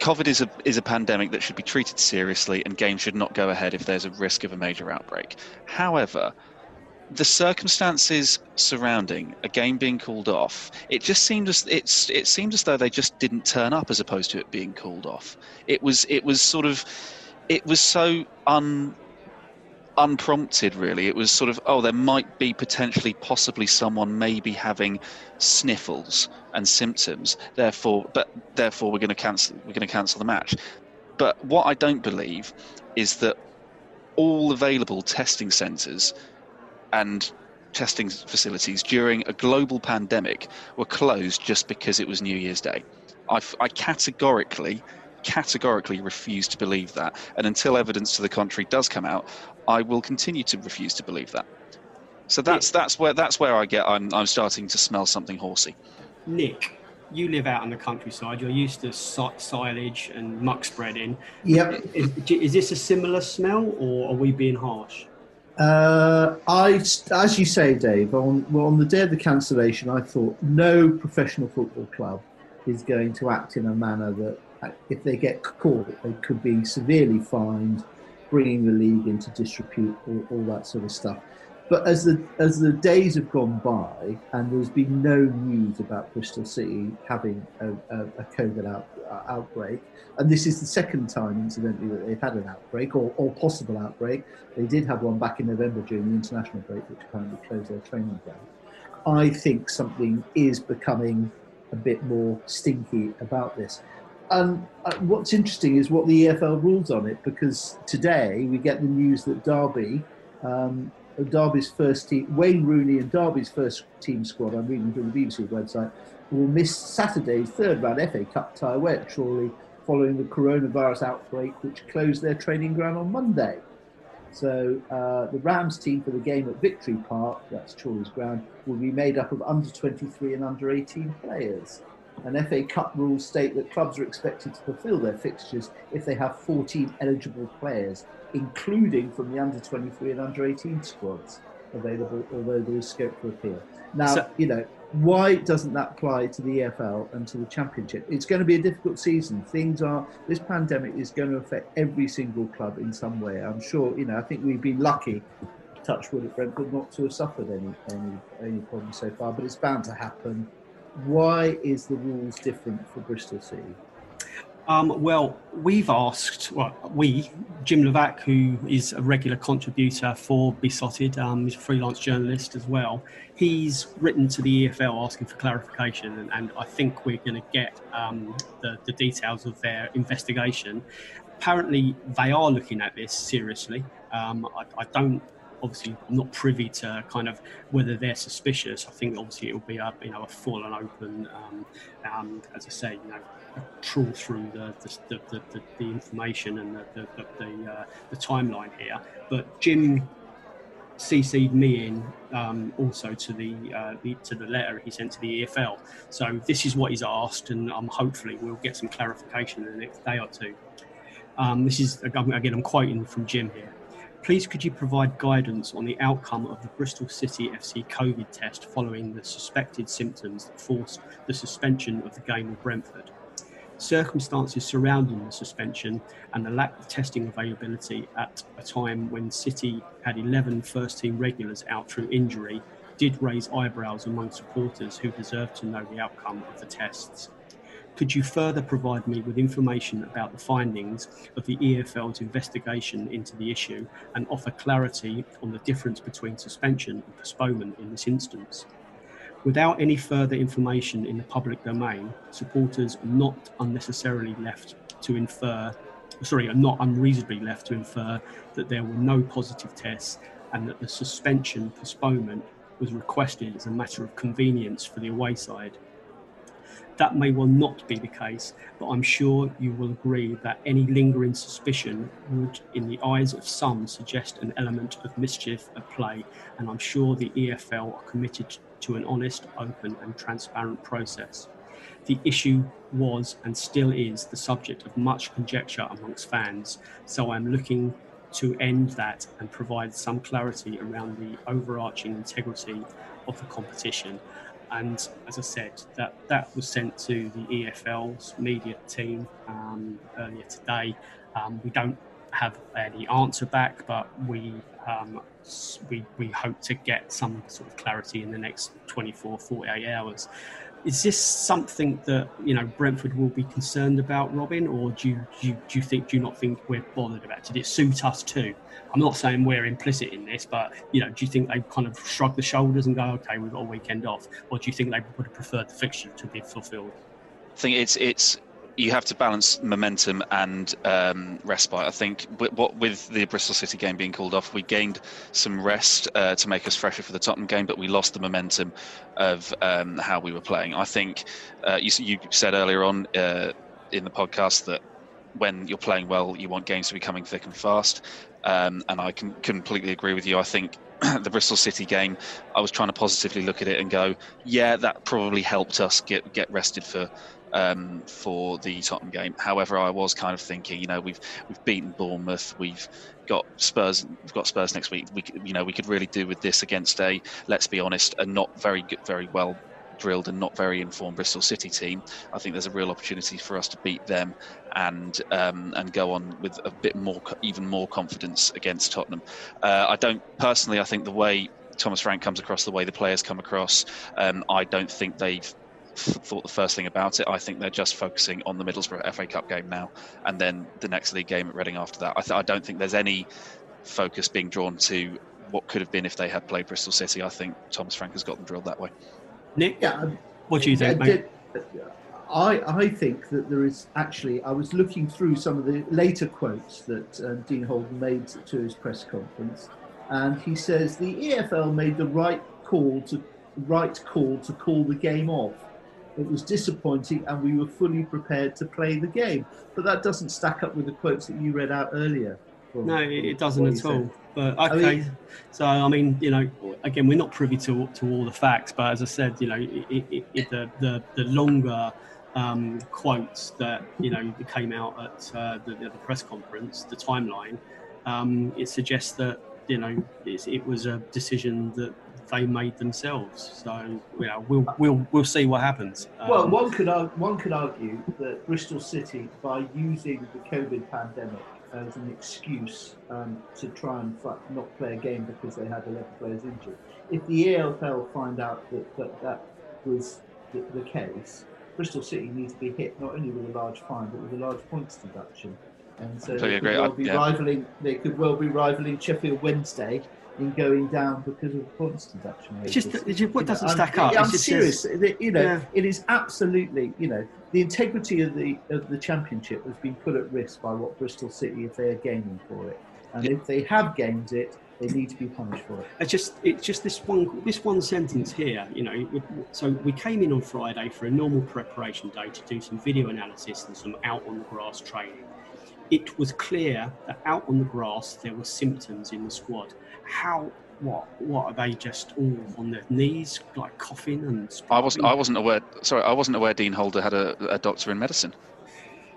COVID is a is a pandemic that should be treated seriously, and games should not go ahead if there's a risk of a major outbreak. However, the circumstances surrounding a game being called off, it just seemed as it's it seemed as though they just didn't turn up as opposed to it being called off. It was it was sort of it was so un unprompted really. It was sort of oh there might be potentially possibly someone maybe having sniffles and symptoms. Therefore but therefore we're going to cancel we're going to cancel the match. But what i don't believe is that all available testing centers and testing facilities during a global pandemic were closed just because it was new year's day. I, I categorically categorically refuse to believe that. And until evidence to the contrary does come out, I will continue to refuse to believe that. So that's that's where that's where I get. I'm I'm starting to smell something horsey.
Nick, you live out in the countryside. You're used to si- silage and muck spreading.
Yep.
Is, is this a similar smell, or are we being harsh?
Uh, I, as you say, Dave, on well, on the day of the cancellation, I thought no professional football club is going to act in a manner that, if they get caught, they could be severely fined, bringing the league into disrepute, all, all that sort of stuff. But as the as the days have gone by, and there's been no news about Bristol City having a, a, a COVID out, uh, outbreak, and this is the second time, incidentally, that they've had an outbreak or, or possible outbreak. They did have one back in November during the international break, which apparently closed their training ground. I think something is becoming a bit more stinky about this. And uh, what's interesting is what the EFL rules on it, because today we get the news that Derby, um, Derby's first team, Wayne Rooney and Derby's first team squad, I'm reading from the BBC website, will miss Saturday's third round FA Cup tie away at Chorley following the coronavirus outbreak, which closed their training ground on Monday. So uh, the Rams team for the game at Victory Park, that's Chorley's ground, will be made up of under 23 and under 18 players. And FA Cup rules state that clubs are expected to fulfil their fixtures if they have 14 eligible players, including from the under 23 and under 18 squads available, although there is scope for appeal. Now,
So-
you know, why doesn't that apply to the EFL and to the Championship? It's going to be a difficult season. Things are, this pandemic is going to affect every single club in some way. I'm sure, you know, I think we've been lucky, touch wood at Brentford, not to have suffered any, any, any problems so far, but it's bound to happen. Why is the rules different for Bristol City?
Um, well, we've asked, well, we, Jim Levac, who is a regular contributor for Beesotted, um, he's a freelance journalist as well. He's written to the EFL asking for clarification, and, and I think we're going to get um, the, the details of their investigation. Apparently, they are looking at this seriously. Um, I, I don't obviously I'm not privy to kind of whether they're suspicious. I think obviously it will be a you know a full and open, um, um, as I say, you know, trawl through the the, the, the, the information and the the, the, uh, the timeline here. But Jim CC'd me in um, also to the, uh, the, to the letter he sent to the EFL. So this is what he's asked, and um, hopefully we'll get some clarification in the next day or two. Um, this is again, I'm quoting from Jim here. Please could you provide guidance on the outcome of the Bristol City FC COVID test following the suspected symptoms that forced the suspension of the game with Brentford? Circumstances surrounding the suspension and the lack of testing availability at a time when City had 11 first team regulars out through injury did raise eyebrows among supporters who deserve to know the outcome of the tests. Could you further provide me with information about the findings of the EFL's investigation into the issue and offer clarity on the difference between suspension and postponement in this instance? Without any further information in the public domain, supporters are not unnecessarily left to infer, sorry, are not unreasonably left to infer that there were no positive tests and that the suspension postponement was requested as a matter of convenience for the away side. That may well not be the case, but I'm sure you will agree that any lingering suspicion would, in the eyes of some, suggest an element of mischief at play, and I'm sure the EFL are committed to an honest, open, and transparent process. The issue was and still is the subject of much conjecture amongst fans, so I'm looking to end that and provide some clarity around the overarching integrity of the competition and as I said, that that was sent to the EFL's media team um, earlier today. Um, we don't have any answer back, but we um, we we hope to get some sort of clarity in the next 24, 48 hours. Is this something that you know Brentford will be concerned about, Robin, or do you, do you, do you think do you not think we're bothered about? Did it suit us too? I'm not saying we're implicit in this, but you know, do you think they kind of shrug the shoulders and go, okay, we've got a weekend off, or do you think they would have preferred the fixture to be fulfilled?
I think it's it's you have to balance momentum and um, respite. I think what with the Bristol City game being called off, we gained some rest uh, to make us fresher for the Tottenham game, but we lost the momentum of um, how we were playing. I think uh, you, you, said earlier on uh, in the podcast that when you're playing well, you want games to be coming thick and fast. Um, and I can completely agree with you. I think the Bristol City game, I was trying to positively look at it and go, yeah, that probably helped us get get rested for um, for the Tottenham game. However, I was kind of thinking, you know, we've we've beaten Bournemouth, we've got Spurs, we've got Spurs next week. We, you know, we could really do with this against a, let's be honest, a not very good, very well drilled and not very informed Bristol City team, I think there's a real opportunity for us to beat them and um, and go on with a bit more, even more confidence against Tottenham. Uh, I don't personally. I think the way Thomas Frank comes across, the way the players come across, um, I don't think they've thought the first thing about it. I think they're just focusing on the Middlesbrough FA Cup game now, and then the next league game at Reading after that. I, th- I don't think there's any focus being drawn to what could have been if they had played Bristol City. I think Thomas Frank has got them drilled that way.
Nick, yeah, what do you think, mate?
I, I think that there is actually, I was looking through some of the later quotes that uh, Dean Holden made to his press conference, and he says the EFL made the right call to right call to call the game off. It was disappointing, and we were fully prepared to play the game. But that doesn't stack up with the quotes that you read out earlier.
no, it doesn't at all. But okay, I mean, so I mean, you know, again, we're not privy to to all the facts, but as I said, you know, it, it, it, the, the the longer um, quotes that you know came out at uh, the, the, press conference, the timeline, um, it suggests that you know it was a decision that they made themselves. So you know, we'll we'll we'll see what happens.
Um, well, one could one could argue that Bristol City, by using the COVID pandemic as an excuse um, to try and not play a game because they had 11 players injured. If the EFL find out that that, that was the, the, case, Bristol City needs to be hit not only with a large fine but with a large points deduction. And so they could, well be yeah. rivaling, they could well be rivaling Sheffield Wednesday in going down because of points deduction.
It's just, it's just what doesn't know, stack I'm,
up. I'm serious. you know, yeah. it is absolutely. You know, the integrity of the of the championship has been put at risk by what Bristol City if they are gaming for it, and yeah. if they have gamed it, they need to be punished for it.
It's just it's just this one this one sentence here. You know, so we came in on Friday for a normal preparation day to do some video analysis and some out on the grass training. It was clear that out on the grass there were symptoms in the squad. How what what are they just all on their knees, like coughing and?
I wasn't. I wasn't aware. Sorry, I wasn't aware Dean Holder had a, a doctor in medicine.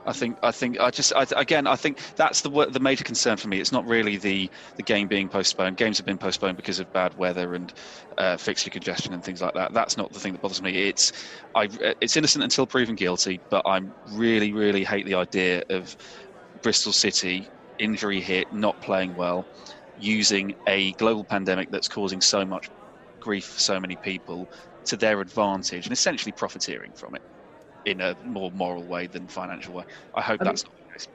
I think I think I just I, again I think that's the the major concern for me. It's not really the the game being postponed. Games have been postponed because of bad weather and uh, fixture congestion and things like that. That's not the thing that bothers me. It's I it's innocent until proven guilty. But I really really hate the idea of Bristol City injury hit, not playing well, using a global pandemic that's causing so much grief for so many people to their advantage and essentially profiteering from it in a more moral way than financial way. I hope I that's mean, not the case.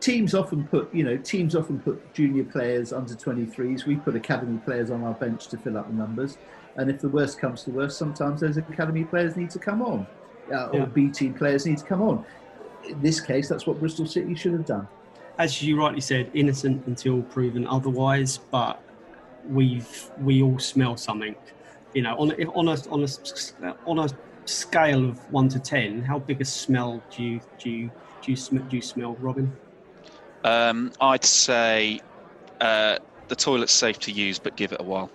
Teams often put, you know, teams often put junior players under 23s. We put academy players on our bench to fill up the numbers. And if the worst comes to worst, sometimes those academy players need to come on, uh, or yeah. B team players need to come on. In this case, that's what Bristol City should have done.
As you rightly said, innocent until proven otherwise. But we've we all smell something, you know, on a, on a on a on a scale of one to ten, how big a smell do you do you do you, sm- do you smell, Robin?
Um, I'd say uh, the toilet's safe to use, but give it a while.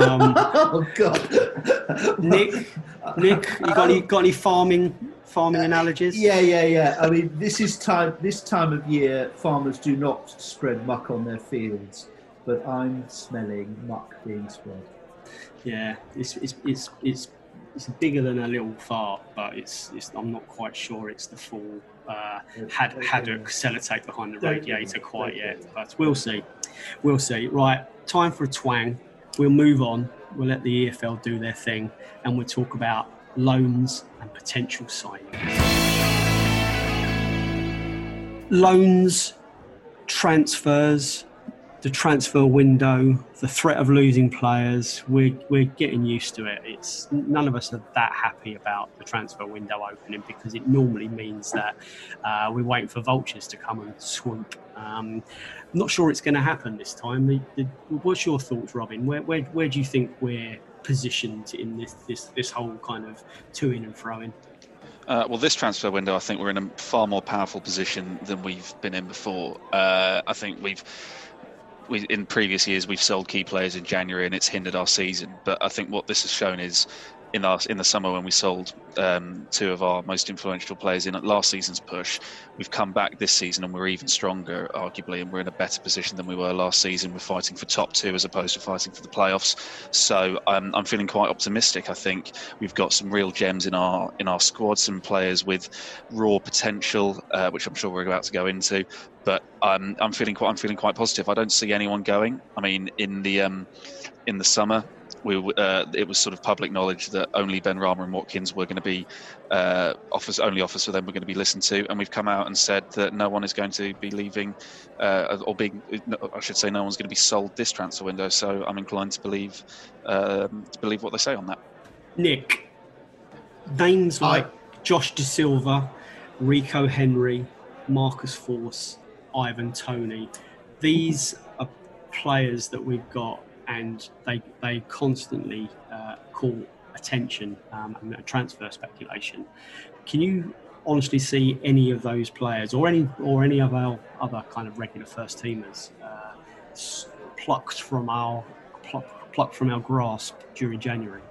um, oh God,
Nick, Nick, you got any got any farming farming uh, analogies?
Yeah, yeah, yeah. I mean, this is time. This time of year, farmers do not spread muck on their fields, but I'm smelling muck being spread.
Yeah, it's it's it's, it's it's bigger than a little fart, but it's, it's I'm not quite sure it's the full uh, had, haddock sellotape behind the radiator quite yet, but we'll see. We'll see. Right, time for a twang. We'll move on. We'll let the EFL do their thing, and we'll talk about loans and potential signings. Loans, transfers, the transfer window, the threat of losing players, we're, we're getting used to it. It's none of us are that happy about the transfer window opening because it normally means that uh, we're waiting for vultures to come and swoop. Um, I'm not sure it's going to happen this time. The, the, what's your thoughts, Robin? Where, where, where do you think we're positioned in this this, this whole kind of to in and fro in?
Uh, well, this transfer window, I think we're in a far more powerful position than we've been in before. Uh, I think we've we, in previous years we've sold key players in January and it's hindered our season. But I think what this has shown is in in the summer when we sold um, two of our most influential players in last season's push, we've come back this season and we're even stronger, arguably, and we're in a better position than we were last season. We're fighting for top two as opposed to fighting for the playoffs. So um, I'm feeling quite optimistic. I think we've got some real gems in our in our squad, some players with raw potential, uh, which I'm sure we're about to go into. But um, I'm feeling quite I'm feeling quite positive. I don't see anyone going. I mean, in the um, in the summer, we uh, it was sort of public knowledge that only Benrahma and Watkins were going to be uh, offers only offers for them were going to be listened to, and we've come out and said that no one is going to be leaving uh, or being I should say no one's going to be sold this transfer window. So I'm inclined to believe um, to believe what they say on that.
Nick, names like Josh De Silva, Rico Henry, Marcus Forss, Ivan Toney, these are players that we've got and they they constantly uh, call attention um, and transfer speculation. Can you honestly see any of those players or any or any of our other kind of regular first teamers uh, plucked from our pluck, plucked from our grasp during January?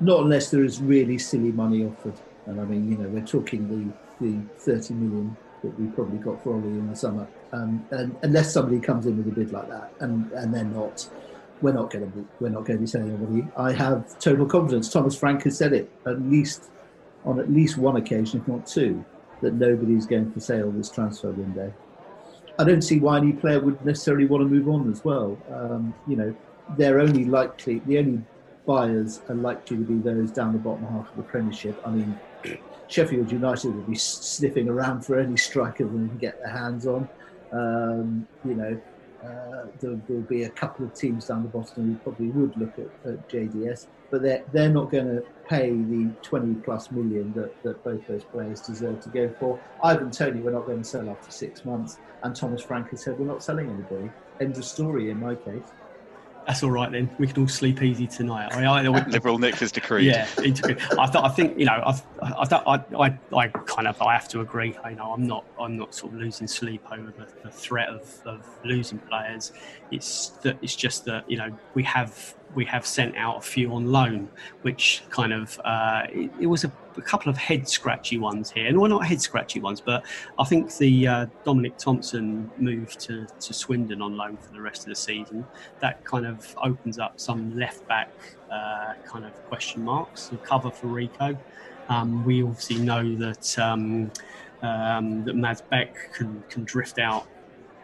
Not unless there is really silly money offered, and I mean, you know, we're talking the the thirty million that we probably got for Ollie in the summer. Um, and unless somebody comes in with a bid like that, and and they're not, we're not going to be we're not going to be selling anybody. I have total confidence. Thomas Frank has said it at least on at least one occasion, if not two, that nobody's going for sale this transfer window. I don't see why any player would necessarily want to move on as well. Um, you know, they're only likely the only buyers are likely to be those down the bottom half of the Premiership. I mean, Sheffield United will be sniffing around for any striker they can get their hands on. Um, you know, uh, there, will be a couple of teams down the bottom who probably would look at, at JDS, but they're, they're not going to pay the 20 plus million that, that both those players deserve to go for. Ivan Toney, we're not going to sell after six months, and Thomas Frank has said we're not selling anybody. End of story in my case.
That's all right then. We can all sleep easy tonight. I, I, I
Liberal Nick has decreed.
Yeah, I thought. I think you know. I, I, I, I kind of. I have to agree. You know, I'm not. I'm not sort of losing sleep over the, the threat of, of losing players. It's that. It's just that you know we have we have sent out a few on loan, which kind of uh, it, it, was a, a, couple of head scratchy ones here, and well, not head scratchy ones, but I think the uh, Dominic Thompson move to, to Swindon on loan for the rest of the season that kind of opens up some left back uh, kind of question marks and cover for Rico. Um, we obviously know that um, um, that Mads Bech can can drift out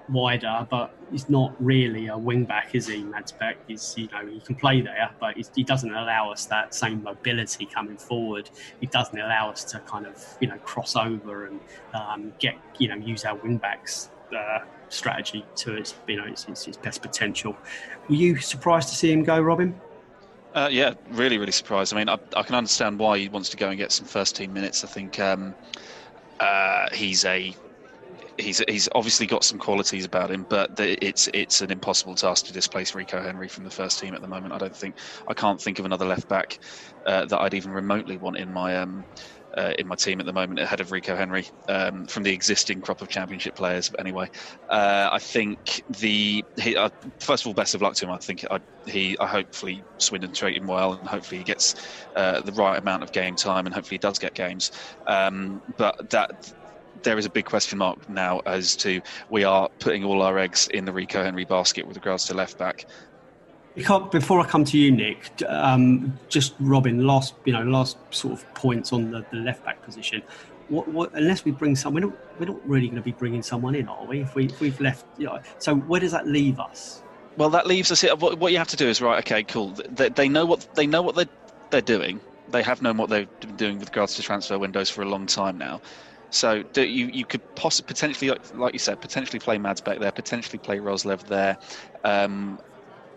wider, but he's not really a wing back, is he? Mads Bech He's you know he can play there, but he doesn't allow us that same mobility coming forward. He doesn't allow us to kind of you know cross over and um, get you know use our wing backs. Uh, strategy to its you know its, its, its, best potential. Were you surprised to see him go, Robin?
Uh, yeah, really, really surprised. I mean, I, I, can understand why he wants to go and get some first team minutes. I think um, uh, he's a he's he's obviously got some qualities about him, but the, it's it's an impossible task to displace Rico Henry from the first team at the moment. I don't think I can't think of another left back uh, that I'd even remotely want in my um, uh, in my team at the moment ahead of Rico Henry um, from the existing crop of Championship players. But anyway, uh, I think the he, uh, first of all, best of luck to him. I think I, he I hopefully Swindon treat him well, and hopefully he gets uh, the right amount of game time, and hopefully he does get games. Um, but that there is a big question mark now as to we are putting all our eggs in the Rico Henry basket with regards to left back.
Before I come to you, Nick, um, just Robin, last you know, last sort of points on the, the left back position. What, what, unless we bring someone, we're not, we're not really going to be bringing someone in, are we? If we if we've left, you know, so where does that leave us?
Well, that leaves us. What, what you have to do is right. Okay, cool. They, they know what they know what they're they're doing. They have known what they've been doing with regards to transfer windows for a long time now. So you you could possibly potentially, like you said, potentially play Mads Bech there, potentially play Roerslev there. Um,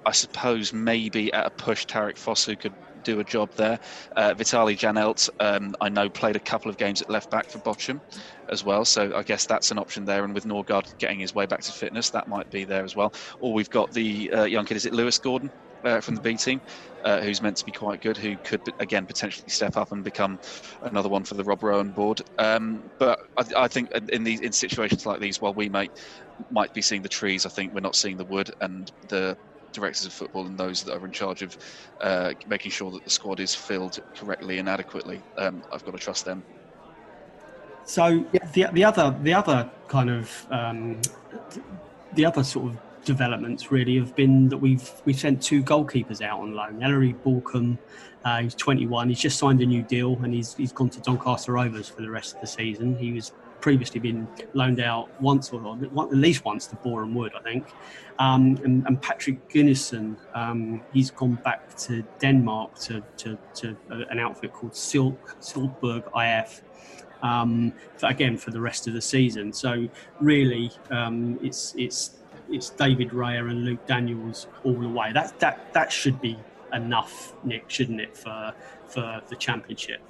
I suppose maybe at a push, Tariq Fosu could do a job there. Uh, Vitali Janelt, um, I know, played a couple of games at left back for Bochum as well, so I guess that's an option there. And with Norgaard getting his way back to fitness, that might be there as well. Or we've got the uh, young kid, is it Lewis Gordon? Uh, from the B team, uh, who's meant to be quite good, who could again potentially step up and become another one for the Rob Rowan board. Um, but I, I, think in these in situations like these, while we might might be seeing the trees, I think we're not seeing the wood, and the directors of football and those that are in charge of uh, making sure that the squad is filled correctly and adequately. Um, I've got to trust them.
So the the other the other kind of um, the other sort of developments really have been that we've we've sent two goalkeepers out on loan. Ellery Balcombe, uh, he's 21. He's just signed a new deal and he's he's gone to Doncaster Rovers for the rest of the season. He was previously been loaned out once or at least once to Boreham Wood, I think. Um, and, and, Patrik Gunnarsson, um, he's gone back to Denmark to, to, to an outfit called Silk, IF. Um, again for the rest of the season. So really, um, it's it's it's David Raya and Luke Daniels all the way. That that that should be enough, Nick, shouldn't it, for for the championship?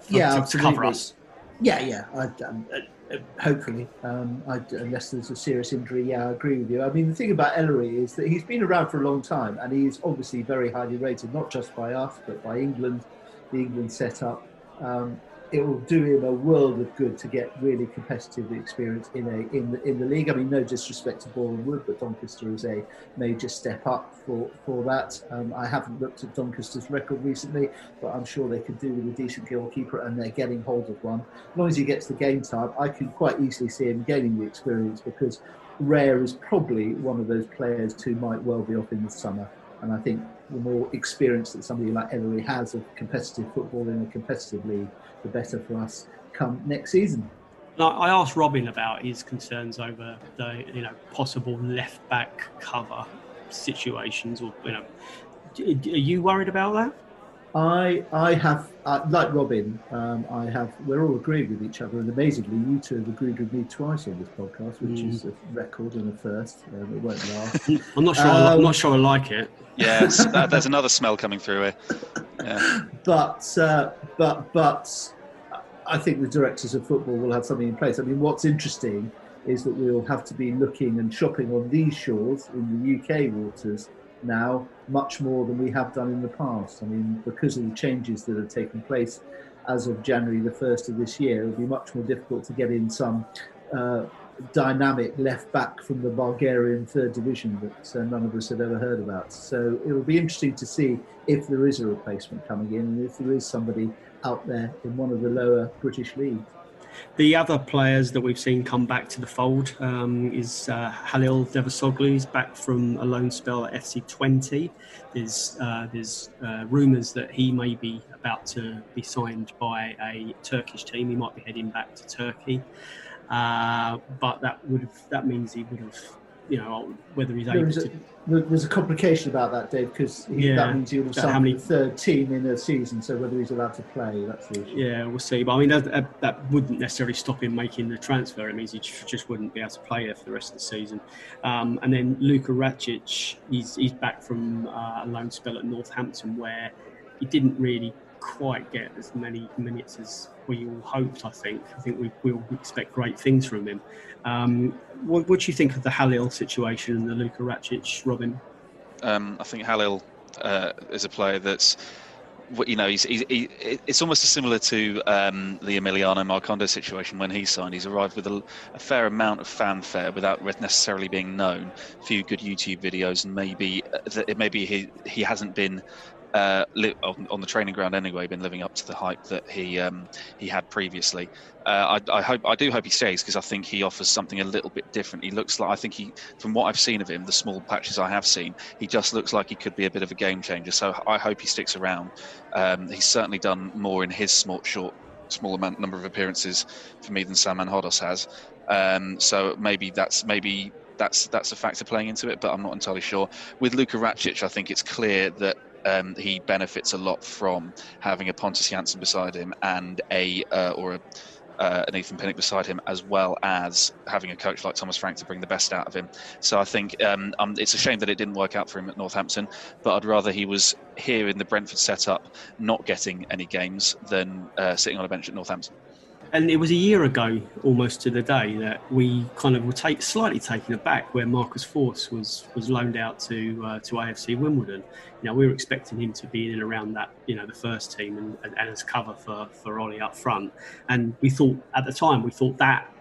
For, yeah, to, to, cover us. Yeah, yeah. I, um, uh, hopefully, um, I, unless there's a serious injury, yeah, I agree with you. I mean, the thing about Ellery is that he's been around for a long time, and he's obviously very highly rated, not just by us, but by England, the England setup. Um, it will do him a world of good to get really competitive experience in a in the in the league. I mean, no disrespect to Boreham Wood, but Doncaster is a major step up for for that. Um, I haven't looked at Doncaster's record recently, but I'm sure they could do with a decent goalkeeper, and they're getting hold of one. As long as he gets the game time, I can quite easily see him gaining the experience because Raya is probably one of those players who might well be off in the summer. And I think the more experience that somebody like Ellery has of competitive football in a competitive league, the better for us come next season.
Now, I asked Robin about his concerns over the you know possible left back cover situations, or you know, are you worried about that?
I I have uh, like Robin. Um, I have. We're all agreed with each other, and amazingly, you two have agreed with me twice on this podcast, which mm. is a record and a first. Um, it won't last.
I'm not sure. Um, I'm not sure I like it.
Yes, uh, there's another smell coming through here. Yeah.
But uh, but but I think the directors of football will have something in place. I mean, what's interesting is that we'll have to be looking and shopping on these shores in the UK waters now, much more than we have done in the past. I mean, because of the changes that have taken place as of January the 1st of this year, it'll be much more difficult to get in some uh, dynamic left back from the Bulgarian third division that uh, none of us had ever heard about. So it will be interesting to see if there is a replacement coming in and if there is somebody out there in one of the lower British leagues.
The other players that we've seen come back to the fold um, is uh, Halil Dervisoglu. He's back from a loan spell at FC Twente. There's uh, there's uh, rumours that he may be about to be signed by a Turkish team. He might be heading back to Turkey. Uh, but that would that means he would have, you know, whether he's able
there's
to.
A, there's a complication about that, Dave, because
Yeah.
that means
he'll
signed
many-
the third team in a season. So whether he's allowed to play, that's the issue.
Yeah, we'll see. But I mean, that, that, that wouldn't necessarily stop him making the transfer. It means he just wouldn't be able to play there for the rest of the season. Um, and then Luka Racic, he's, he's back from uh, a loan spell at Northampton where he didn't really quite get as many minutes as we all hoped, I think. I think we will expect great things from him. Um, what, what do you think of the Halil situation and the Luka Racic, Robin?
Um, I think Halil uh, is a player that's, you know, he's, he's, he, it's almost similar to um, the Emiliano Marcondes situation when he signed. He's arrived with a, a fair amount of fanfare without necessarily being known. A few good YouTube videos, and maybe uh, that maybe he he hasn't been. Uh, li- on, on the training ground anyway, been living up to the hype that he um, he had previously. Uh, I, I hope I do hope he stays because I think he offers something a little bit different. He looks like I think he, from what I've seen of him, the small patches I have seen, he just looks like he could be a bit of a game changer. So I hope he sticks around. Um, he's certainly done more in his small, short, small amount number of appearances for me than Saman Ghoddos has. Um, so maybe that's maybe that's that's a factor playing into it, but I'm not entirely sure. With Luka Racic, I think it's clear that um, he benefits a lot from having a Pontus Jansson beside him and a uh, or a uh, an Ethan Pinnock beside him, as well as having a coach like Thomas Frank to bring the best out of him. So I think um, um, it's a shame that it didn't work out for him at Northampton, but I'd rather he was here in the Brentford setup, not getting any games, than uh, sitting on a bench at Northampton.
And it was a year ago, almost to the day, that we kind of were take, slightly taken aback where Marcus Forss was was loaned out to uh, to AFC Wimbledon. You know, we were expecting him to be in and around that, you know, the first team and, and, and as cover for for Ollie up front. And we thought at the time we thought that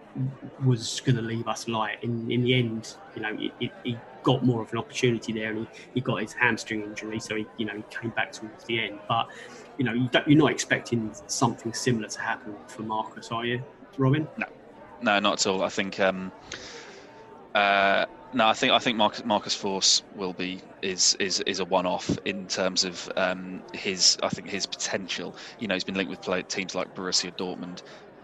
was going to leave us light. In in the end, you know, it, it, he got more of an opportunity there, and he, he got his hamstring injury, so he you know he came back towards the end, but you know, you you're not expecting something similar to happen for Marcus, are you, Robin?
No, no, not at all. I think. Um, uh, no, I think I think Marcus, Marcus Forss will be is is is a one-off in terms of um, his I think his potential. You know, he's been linked with play, teams like Borussia Dortmund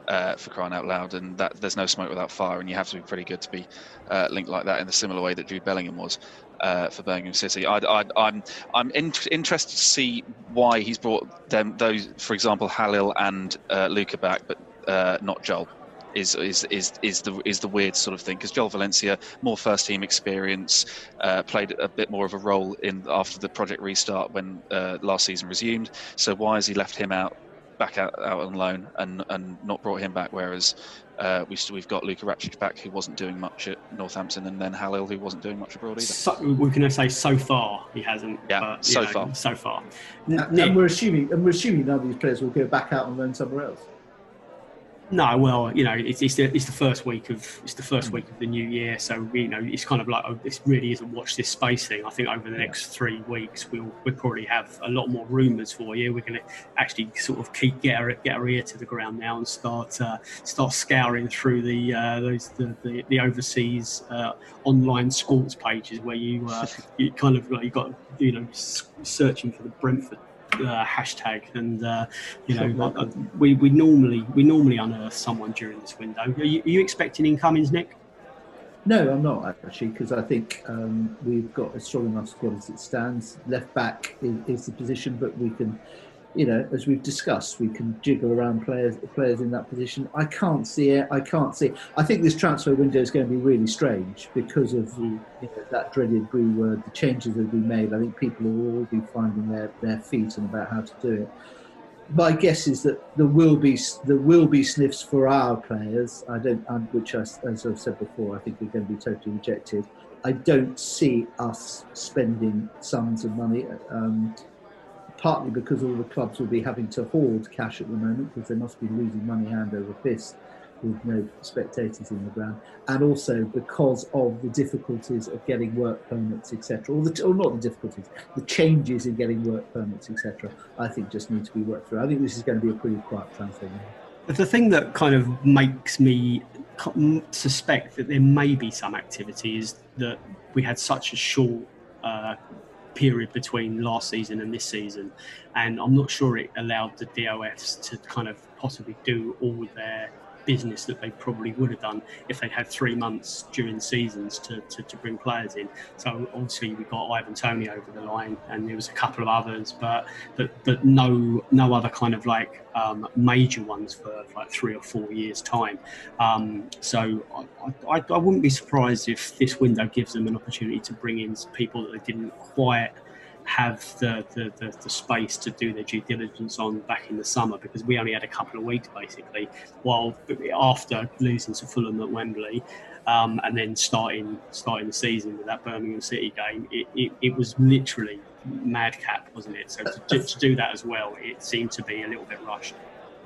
uh, for crying out loud, and that there's no smoke without fire, and you have to be pretty good to be uh, linked like that in the similar way that Jude Bellingham was uh, for Birmingham City. I, I, I'm I'm in, interested to see why he's brought them those, for example, Halil and uh, Luka back, but uh, not Joel. Is, is is is the is the weird sort of thing because Joel Valencia more first team experience uh, played a bit more of a role in after the project restart when uh, last season resumed. So why has he left him out back out, out on loan and and not brought him back? Whereas uh, we still, we've got Luka Racic back who wasn't doing much at Northampton, and then Halil who wasn't doing much abroad either.
So, we can say so far he hasn't.
Yeah,
but,
so
know,
far.
So far.
And,
Nick?
and we're assuming, and we're assuming none of these players will go back out and learn somewhere else.
No, well, you know, it's, it's the it's the first week of it's the
Hmm.
first week of the new year, so you know, it's kind of like oh, this really isn't watch this space thing. I think over the next three weeks, we'll we'll probably have a lot more rumours for you. We're going to actually sort of keep get our get our ear to the ground now and start uh, start scouring through the uh, those the, the, the overseas uh, online sports pages where you uh, you kind of like you got you know searching for the Brentford uh, hashtag, and uh, you know uh, we, we normally we normally unearth someone during this window. Are you, are you expecting incomings, Nick?
No, I'm not actually, because I think um, we've got a strong enough squad as it stands. Left back is, is the position, but we can, you know, as we've discussed, we can jiggle around players players in that position. I can't see it. I can't see. It. I think this transfer window is going to be really strange because of you know, that dreaded B word, the changes that have been made. I think people will all be finding their, their feet and about how to do it. My guess is that there will be there will be sniffs for our players. I don't, um, which I, as I've said before, I think are going to be totally rejected. I don't see us spending sums of money. Um, partly because all the clubs will be having to hoard cash at the moment because they must be losing money hand over fist with no spectators in the ground, and also because of the difficulties of getting work permits, etc., or, or not the difficulties, the changes in getting work permits, etc. I think just need to be worked through. I think this is going to be a pretty quiet transfer.
The thing that kind of makes me suspect that there may be some activity is that we had such a short uh, period between last season and this season, and I'm not sure it allowed the DOFs to kind of possibly do all their business that they probably would have done if they'd had three months during seasons to, to, to bring players in. So obviously we got Ivan Toney over the line, and there was a couple of others, but but but no no other kind of like um, major ones for like three or four years time. Um, so I, I, I wouldn't be surprised if this window gives them an opportunity to bring in people that they didn't quite have the, the, the, the, space to do their due diligence on back in the summer because we only had a couple of weeks basically while after losing to Fulham at Wembley um, and then starting starting the season with that Birmingham City game it, it, it was literally madcap wasn't it? So to, to, do that as well it seemed to be a little bit rushed.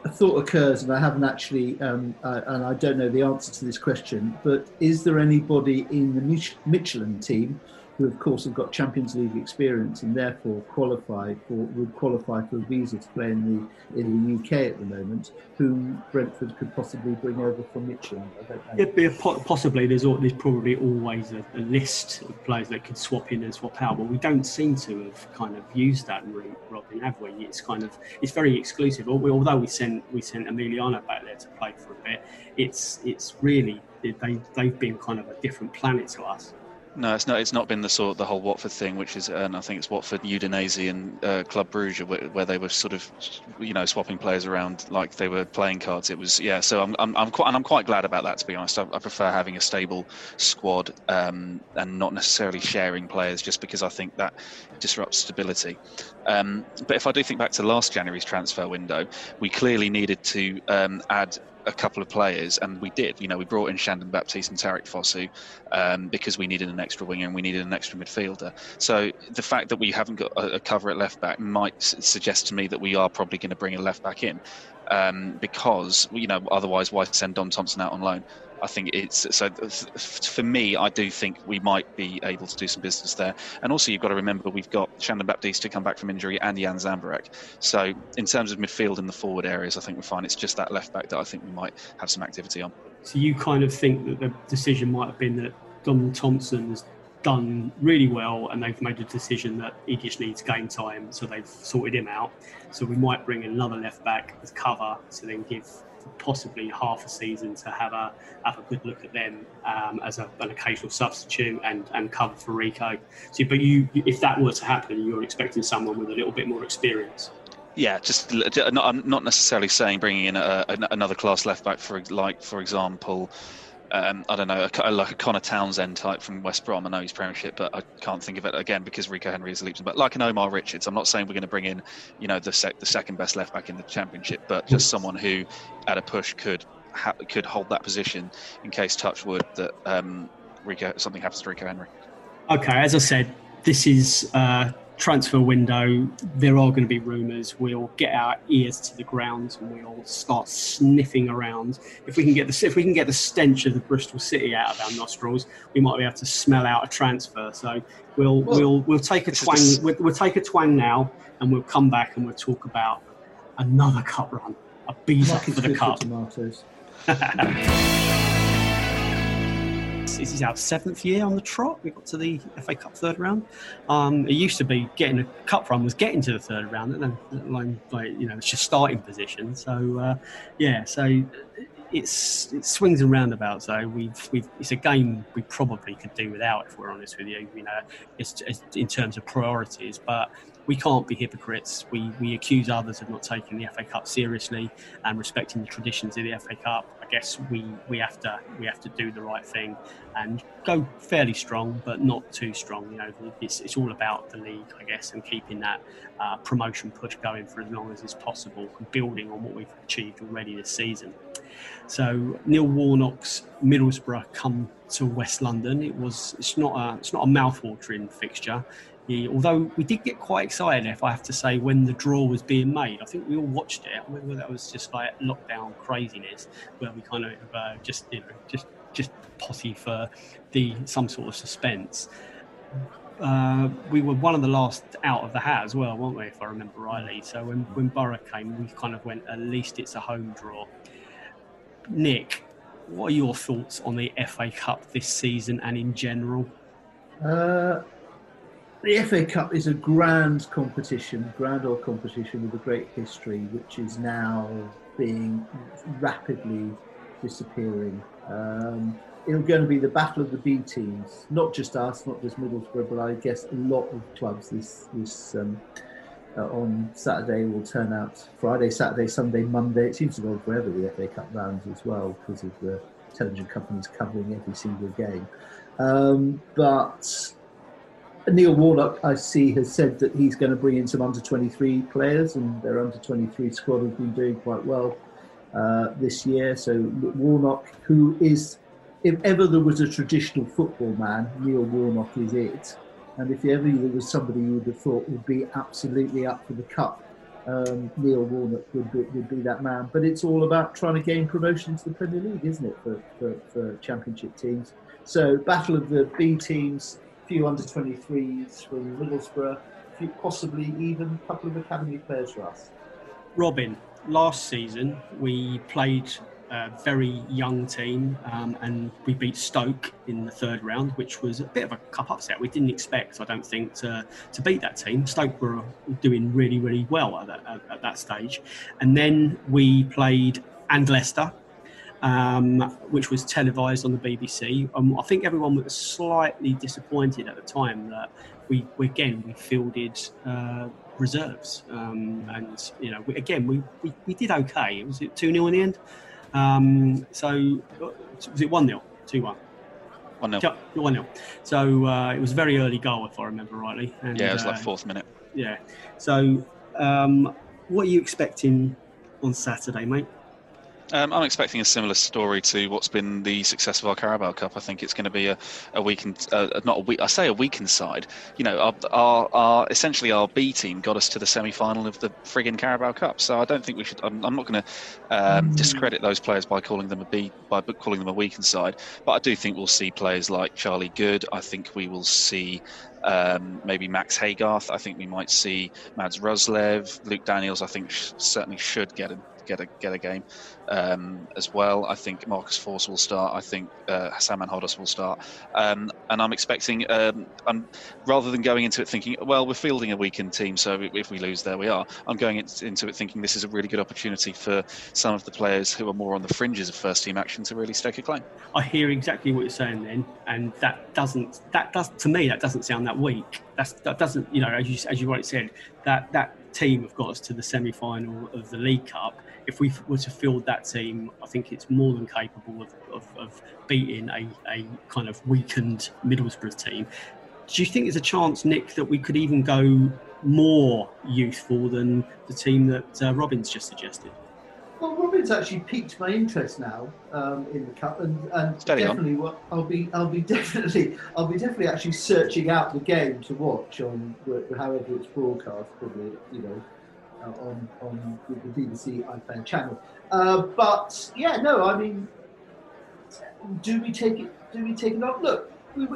A thought occurs, and I haven't actually, um, uh, and I don't know the answer to this question, but is there anybody in the Mich- Michelin team who of course have got Champions League experience and therefore qualify for would qualify for a visa to play in the in the UK at the moment, whom Brentford could possibly bring over from Midtjylland.
Yeah, possibly. There's there's probably always a, a, list of players that could swap in and swap out, but we don't seem to have kind of used that route, Robin, have we? It's kind of it's very exclusive. Although we sent we sent Emiliano back there to play for a bit, it's it's really they they've been kind of a different planet to us.
No, it's not. It's not been the sort the whole Watford thing, which is, and I think it's Watford, Udinese, and uh, Club Brugge, where, where, they were sort of, you know, swapping players around like they were playing cards. It was, yeah. So I'm, I'm, I'm quite, and I'm quite glad about that. To be honest, I, I prefer having a stable squad um, and not necessarily sharing players, just because I think that disrupts stability. Um, but if I do think back to last January's transfer window, we clearly needed to um, add a couple of players, and we did. You know, we brought in Shandon Baptiste and Tariqe Fosu um, because we needed an extra winger and we needed an extra midfielder. So the fact that we haven't got a, a cover at left back might suggest to me that we are probably going to bring a left back in um, because you know otherwise why send Dom Thompson out on loan? I think it's so for me. I do think we might be able to do some business there. And also, you've got to remember we've got Shandon Baptiste to come back from injury and Jan Zamburek. So in terms of midfield and the forward areas, I think we're fine. It's just that left back that I think we might have some activity on.
So you kind of think that the decision might have been that Dom Thompson has done really well and they've made a decision that he just needs game time, so they've sorted him out. So we might bring another left back as cover to then give possibly half a season to have a have a good look at them um, as a, an occasional substitute and, and cover for Rico. So, but you, if that were to happen, you're expecting someone with a little bit more experience.
Yeah, just not, not necessarily saying bringing in a, another class left back for like for example um, I don't know, a, like a Conor Townsend type from West Brom. I know he's Premiership, but I can't think of it again because Rico Henry is a leaps. But like an Omar Richards, I'm not saying we're going to bring in, you know, the sec- the second best left back in the Championship, but just someone who, at a push, could ha- could hold that position in case Touchwood that um, Rico something happens to Rico Henry.
Okay, as I said, this is uh, transfer window, there are going to be rumours. We'll get our ears to the ground and we'll start sniffing around. If we can get the if we can get the stench of the Bristol City out of our nostrils, we might be able to smell out a transfer. So we'll well, we'll we'll take a twang. We'll, we'll, take a twang now, and we'll come back and we'll talk about another cup run, a beat for the cup. Tomatoes. this is our seventh year on the trot. We got to the FA Cup third round. Um, it used to be getting a cup run was getting to the third round, and then like you know it's just starting position. So uh, yeah, so it's it swings and roundabouts though. We've we've it's a game we probably could do without if we're honest with you. You know, it's, it's in terms of priorities, but we can't be hypocrites. We we accuse others of not taking the FA Cup seriously and respecting the traditions of the FA Cup. I guess we, we have to we have to do the right thing and go fairly strong, but not too strong. You know, it's, it's all about the league, I guess, and keeping that uh, promotion push going for as long as is possible, and building on what we've achieved already this season. So Neil Warnock's Middlesbrough come to West London. It was it's not a it's not a mouthwatering fixture. Although we did get quite excited, if I have to say, when the draw was being made. I think we all watched it. Remember that was just like lockdown craziness, where we kind of uh, just you know just just potty for the some sort of suspense. Uh, we were one of the last out of the hat as well, weren't we? If I remember rightly. So when when Boro came, we kind of went at least it's a home draw. Nick, what are your thoughts on the FA Cup this season and in general?
Uh, the FA Cup is a grand competition, grand old competition with a great history, which is now being rapidly disappearing. Um, it's going to be the battle of the B teams, not just us, not just Middlesbrough, but I guess a lot of clubs this this um, uh, on Saturday will turn out. Friday, Saturday, Sunday, Monday. It seems to go forever the FA Cup rounds as well because of the television companies covering every single game. Um, but Neil Warnock, I see, has said that he's going to bring in some under 23 players, and their under 23 squad has been doing quite well uh, this year. So Warnock, who is, if ever there was a traditional football man, Neil Warnock is it. And if ever there was somebody you would have thought would be absolutely up for the cup, um, Neil Warnock would be, would be that man. But it's all about trying to gain promotion to the Premier League, isn't it, for, for, for Championship teams? So, battle of the B teams, few under 23s from Middlesbrough, few, possibly even a couple of academy players for us.
Robin, last season we played a very young team um, and we beat Stoke in the third round, which was a bit of a cup upset. We didn't expect, I don't think, to, to beat that team. Stoke were doing really, really well at that, at, at that stage. And then we played and Leicester, um, which was televised on the BBC. Um, I think everyone was slightly disappointed at the time that we, we again we fielded uh, reserves, um, and you know we, again we, we, we did okay. Was it two 0 in the end? Um, so was it one 0 two one?
One 0
One 0 So uh, it was a very early goal, if I remember rightly.
And, yeah, it was like
uh,
fourth minute.
Yeah. So um, what are you expecting on Saturday, mate?
Um, I'm expecting a similar story to what's been the success of our Carabao Cup. I think it's going to be a, a weakened, uh, not a weak. I say a weakened side. You know, our, our, our essentially our B team got us to the semi-final of the frigging Carabao Cup. So I don't think we should. I'm, I'm not going to um,
Hmm.
discredit those players by calling them a B by calling them a weakened side. But I do think we'll see players like Charlie Goode. I think we will see um, maybe Max Haygarth. I think we might see Mads Roerslev, Luke Daniels. I think sh- certainly should get a get a get a game um, as well. I think Marcus Forss will start. I think uh, Saman Ghoddos will start, um, and I'm expecting. Um, I'm rather than going into it thinking, well, we're fielding a weakened team, so if we lose, there we are. I'm going into it thinking this is a really good opportunity for some of the players who are more on the fringes of first team action to really stake a claim.
I hear exactly what you're saying then, and that doesn't that does to me that doesn't sound that weak. That's that doesn't you know as you as you rightly said that that team have got us to the semi final of the League Cup. If we were to field that team, I think it's more than capable of, of, of beating a, a kind of weakened Middlesbrough team. Do you think there's a chance, Nick, that we could even go more youthful than the team that uh, Robin's just suggested?
Well, Robin's actually piqued my interest now um, in the cup, and, and
Steady
definitely what I'll be, I'll be definitely, I'll be definitely actually searching out the game to watch on however it's broadcast, probably you know, uh, on on the BBC iPlayer channel. Uh, but yeah, no, I mean, do we take it? Do we take it on? Look, we,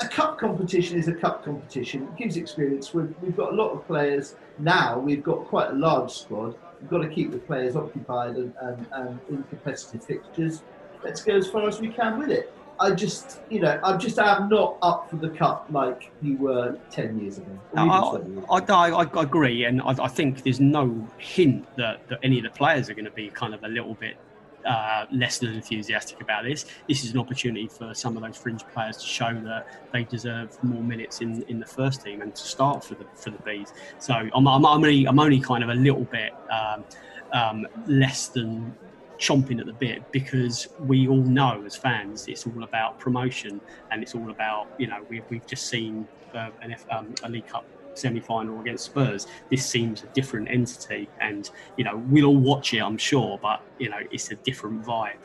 a cup competition is a cup competition. It gives experience. We've, we've got a lot of players now. We've got quite a large squad. We've got to keep the players occupied and, and, and in competitive fixtures. Let's go as far as we can with it. I just, you know, I'm just I'm not up for the cup like you were ten years ago. even
I,
20 years
I. I, I agree, and I, I think there's no hint that, that any of the players are going to be kind of a little bit uh, less than enthusiastic about this. This is an opportunity for some of those fringe players to show that they deserve more minutes in, in the first team and to start for the for the bees. So I'm, I'm, I'm only I'm only kind of a little bit um, um, less than chomping at the bit because we all know as fans it's all about promotion and it's all about you know we've, we've just seen uh, an F, um, a League Cup semi-final against Spurs, this seems a different entity, and you know we'll all watch it, I'm sure, but you know it's a different vibe.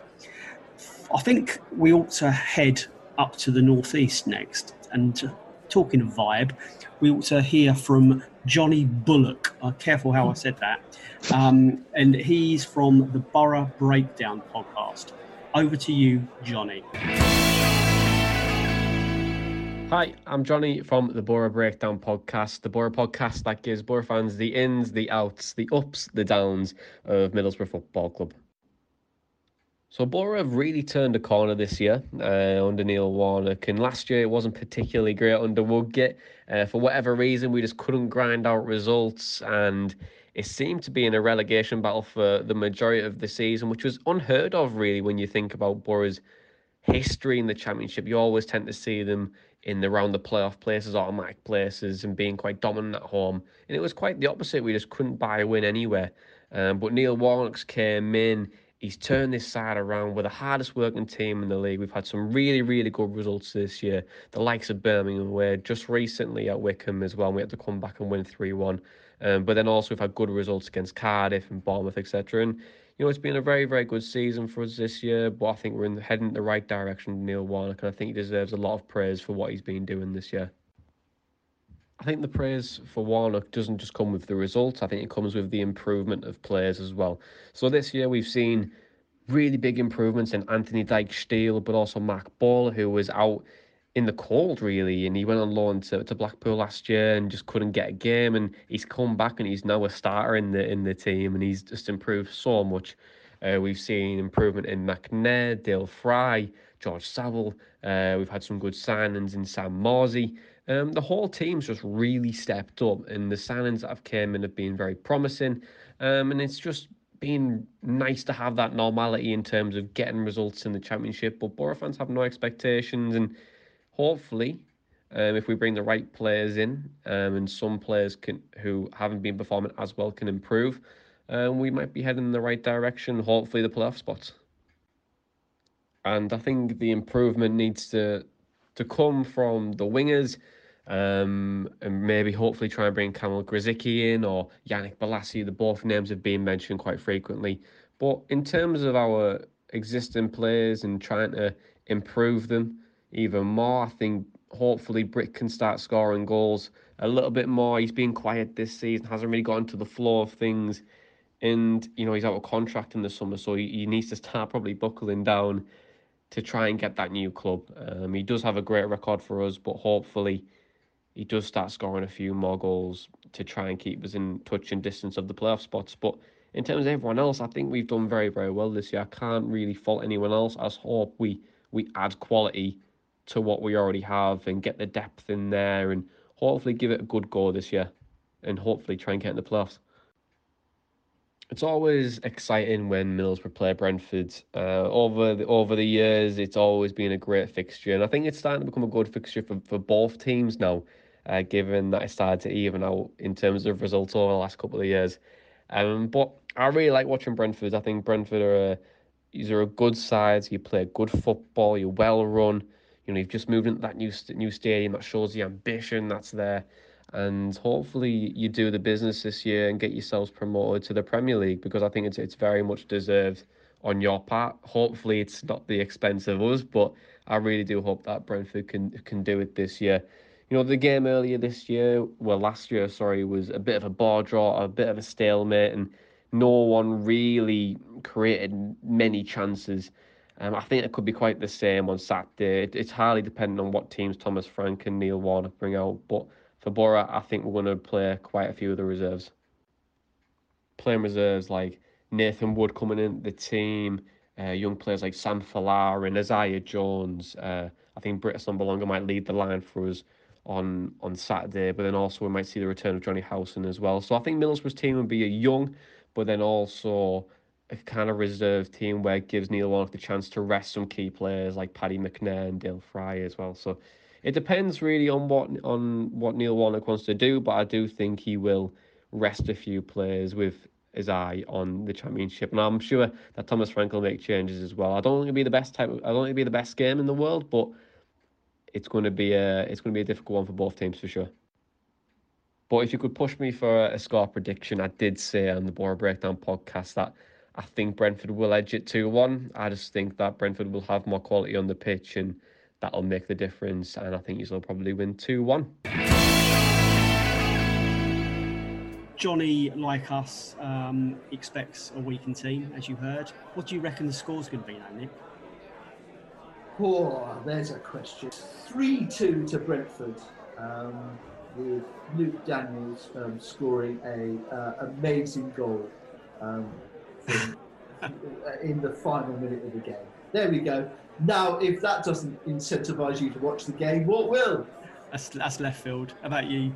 I think we ought to head up to the northeast next, and talking of vibe, we ought to hear from Jonny Bullock. Uh, careful how I said that. Um, and he's from the Boro Breakdown podcast. Over to you, Jonny.
Hi, I'm Jonny from the Boro Breakdown podcast, the Boro podcast that gives Boro fans the ins, the outs, the ups, the downs of Middlesbrough Football Club. So Boro have really turned a corner this year uh, under Neil Warnock, and last year it wasn't particularly great under Woodgate. Uh, for whatever reason, we just couldn't grind out results, and it seemed to be in a relegation battle for the majority of the season, which was unheard of, really, when you think about Boro's history in the Championship. You always tend to see them in the round the playoff places, automatic places, and being quite dominant at home. And it was quite the opposite. We just couldn't buy a win anywhere. Um, but Neil Warnock's came in. He's turned this side around. We're the hardest working team in the league. We've had some really, really good results this year. The likes of Birmingham, where just recently at Wycombe as well, we had to come back and win 3 1. Um, but then also we've had good results against Cardiff and Bournemouth, etc. And you know, it's been a very, very good season for us this year, but I think we're in heading in the right direction, Neil Warnock, and I think he deserves a lot of praise for what he's been doing this year. I think the praise for Warnock doesn't just come with the results, I think it comes with the improvement of players as well. So this year we've seen really big improvements in Anthony Dijksteel, but also Marc Bola, who was out in the cold really, and he went on loan to, to Blackpool last year and just couldn't get a game, and he's come back and he's now a starter in the in the team, and he's just improved so much. Uh, we've seen improvement in McNair, Dael Fry, George Saville. Uh, we've had some good signings in Sam Morsy. Um, the whole team's just really stepped up, and the signings that have came in have been very promising. Um, and it's just been nice to have that normality in terms of getting results in the championship. But Boro fans have no expectations, and hopefully, um, if we bring the right players in, um, and some players can who haven't been performing as well can improve, um, we might be heading in the right direction. Hopefully, the playoff spots. And I think the improvement needs to to come from the wingers. Um, and maybe hopefully try and bring Kamil Grosicki in or Yannick Bolasie. The both names have been mentioned quite frequently. But in terms of our existing players and trying to improve them, even more. I think hopefully Britt can start scoring goals a little bit more. He's been quiet this season, hasn't really gotten to the flow of things. And, you know, he's out of contract in the summer, so he, he needs to start probably buckling down to try and get that new club. Um, he does have a great record for us, but hopefully he does start scoring a few more goals to try and keep us in touch and distance of the playoff spots. But in terms of everyone else, I think we've done very, very well this year. I can't really fault anyone else. I hope we, we add quality to what we already have and get the depth in there and hopefully give it a good go this year and hopefully try and get in the playoffs. It's always exciting when Middlesbrough play Brentford. Uh, over the over the years, it's always been a great fixture, and I think it's starting to become a good fixture for, for both teams now. Uh, given that it started to even out in terms of results over the last couple of years, um, but I really like watching Brentford. I think Brentford are a, these are a good side. You play good football. You're well run. You know, you've just moved into that new new stadium that shows the ambition that's there, and hopefully you do the business this year and get yourselves promoted to the Premier League because I think it's it's very much deserved on your part. Hopefully it's not the expense of us, but I really do hope that Brentford can can do it this year. You know, the game earlier this year, well, last year, sorry, was a bit of a ball draw, a bit of a stalemate, and no one really created many chances. Um, I think it could be quite the same on Saturday. It, it's highly dependent on what teams Thomas Frank and Neil Warnock bring out. But for Boro, I think we're going to play quite a few of the reserves. Playing reserves like Nathan Wood coming in the team, uh, young players like Sam Folarin and Isaiah Jones. Uh, I think Britt Assombalonga might lead the line for us on on Saturday, but then also we might see the return of Jonny Howson as well. So I think Middlesbrough's team will be a young, but then also a kind of reserve team where it gives Neil Warnock the chance to rest some key players like Paddy McNair and Dael Fry as well. So it depends really on what on what Neil Warnock wants to do, but I do think he will rest a few players with his eye on the championship, and I'm sure that Thomas Frank will make changes as well. I don't think it'll be the best type. Of, I don't think it'll be the best game in the world, but it's going to be a it's to be a difficult one for both teams for sure. But if you could push me for a score prediction, I did say on the Boro Breakdown podcast that I think Brentford will edge it 2 1. I just think that Brentford will have more quality on the pitch and that'll make the difference. And I think you'll probably win 2 1.
Jonny, like us, um, expects a weakened team, as you heard. What do you reckon the score's going to be now, Nick?
Oh, there's a question. 3 2 to Brentford, um, with Luke Daniels um, scoring a uh, amazing goal um, from, in the final minute of the game. There we go. Now, if that doesn't incentivise you to watch the game, what will?
That's, that's left field. How about you,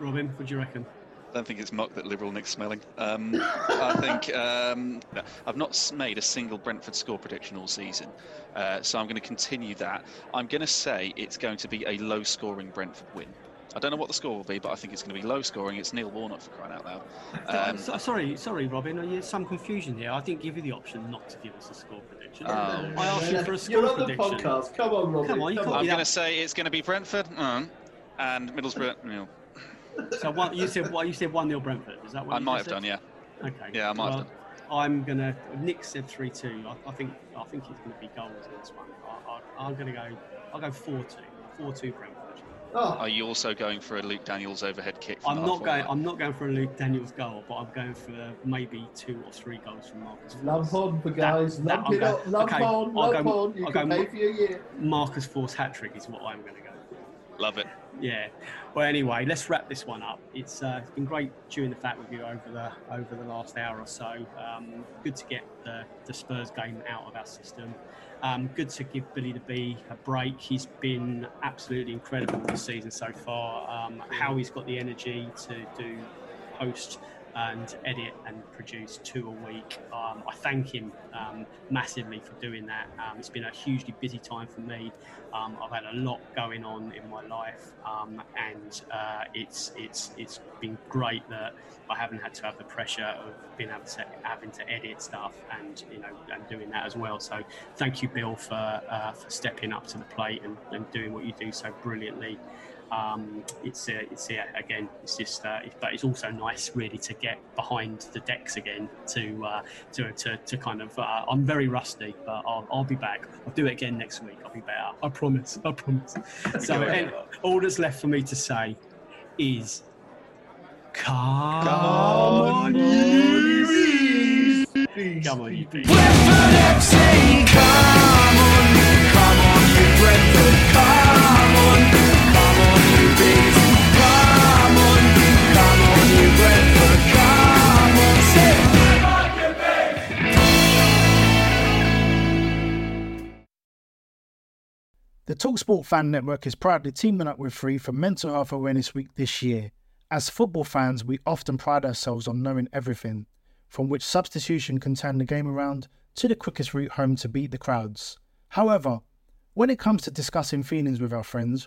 Robin? What do you reckon?
I don't think it's muck that Liberal Nick's smelling. Um, I think um, I've not made a single Brentford score prediction all season, uh, so I'm going to continue that. I'm going to say it's going to be a low-scoring Brentford win. I don't know what the score will be, but I think it's going to be low-scoring. It's Neil Warnock for crying out loud.
Um, sorry, sorry, Robin. There's some confusion here. I didn't give you the option not to give us a score prediction.
Oh.
I asked you for a score
You're on the
prediction.
podcast. Come on, Robin.
Come on, you
Come
can't
I'm
be
going to say it's going to be Brentford mm, and Middlesbrough. nil.
So one, you said well, you said one 0 Brentford. Is that what
I
you
might have
said?
done, yeah.
Okay.
Yeah, I might have
well, I'm gonna. Nick said three two. I, I think I think it's gonna be goals in this one. I, I, I'm gonna go. I'll go four two. Four two Brentford.
Oh,
Are you also going for a Luke Daniels overhead kick?
I'm not going.
line?
I'm not going for a Luke Daniels goal, but I'm going for maybe two or three goals from Marcus.
lump
Forss.
on for guys.
that
lump
I'll
it up. Lump
okay,
on.
I'll go-
on. You
I'll
can
go-
pay for your year.
Marcus Forss hat trick is what I'm going to go for.
Love it.
Yeah. Well, anyway, let's wrap this one up. It's, uh, it's been great chewing the fat with you over the over the last hour or so. Um, good to get the, the Spurs game out of our system. Um, good to give Billy the Bee a break. He's been absolutely incredible this season so far. Um, how he's got the energy to do post and edit and produce two a week. Um, I thank him um, massively for doing that. Um, it's been a hugely busy time for me. Um, I've had a lot going on in my life, um, and uh, it's it's it's been great that I haven't had to have the pressure of being able to having to edit stuff and you know and doing that as well. So thank you, Bill, for uh, for stepping up to the plate and, and doing what you do so brilliantly. Um, it's uh, it's yeah, again, it's just, uh, it's, but it's also nice really to get behind the decks again to uh, to, to to kind of. Uh, I'm very rusty, but I'll, I'll be back. I'll do it again next week. I'll be better. I promise. I promise. so and all that's left for me to say is, come, on, you bees. Come on, you bees.
The Talksport Fan Network is proudly teaming up with Free for Mental Health Awareness Week this year. As football fans, we often pride ourselves on knowing everything, from which substitution can turn the game around to the quickest route home to beat the crowds. However, when it comes to discussing feelings with our friends,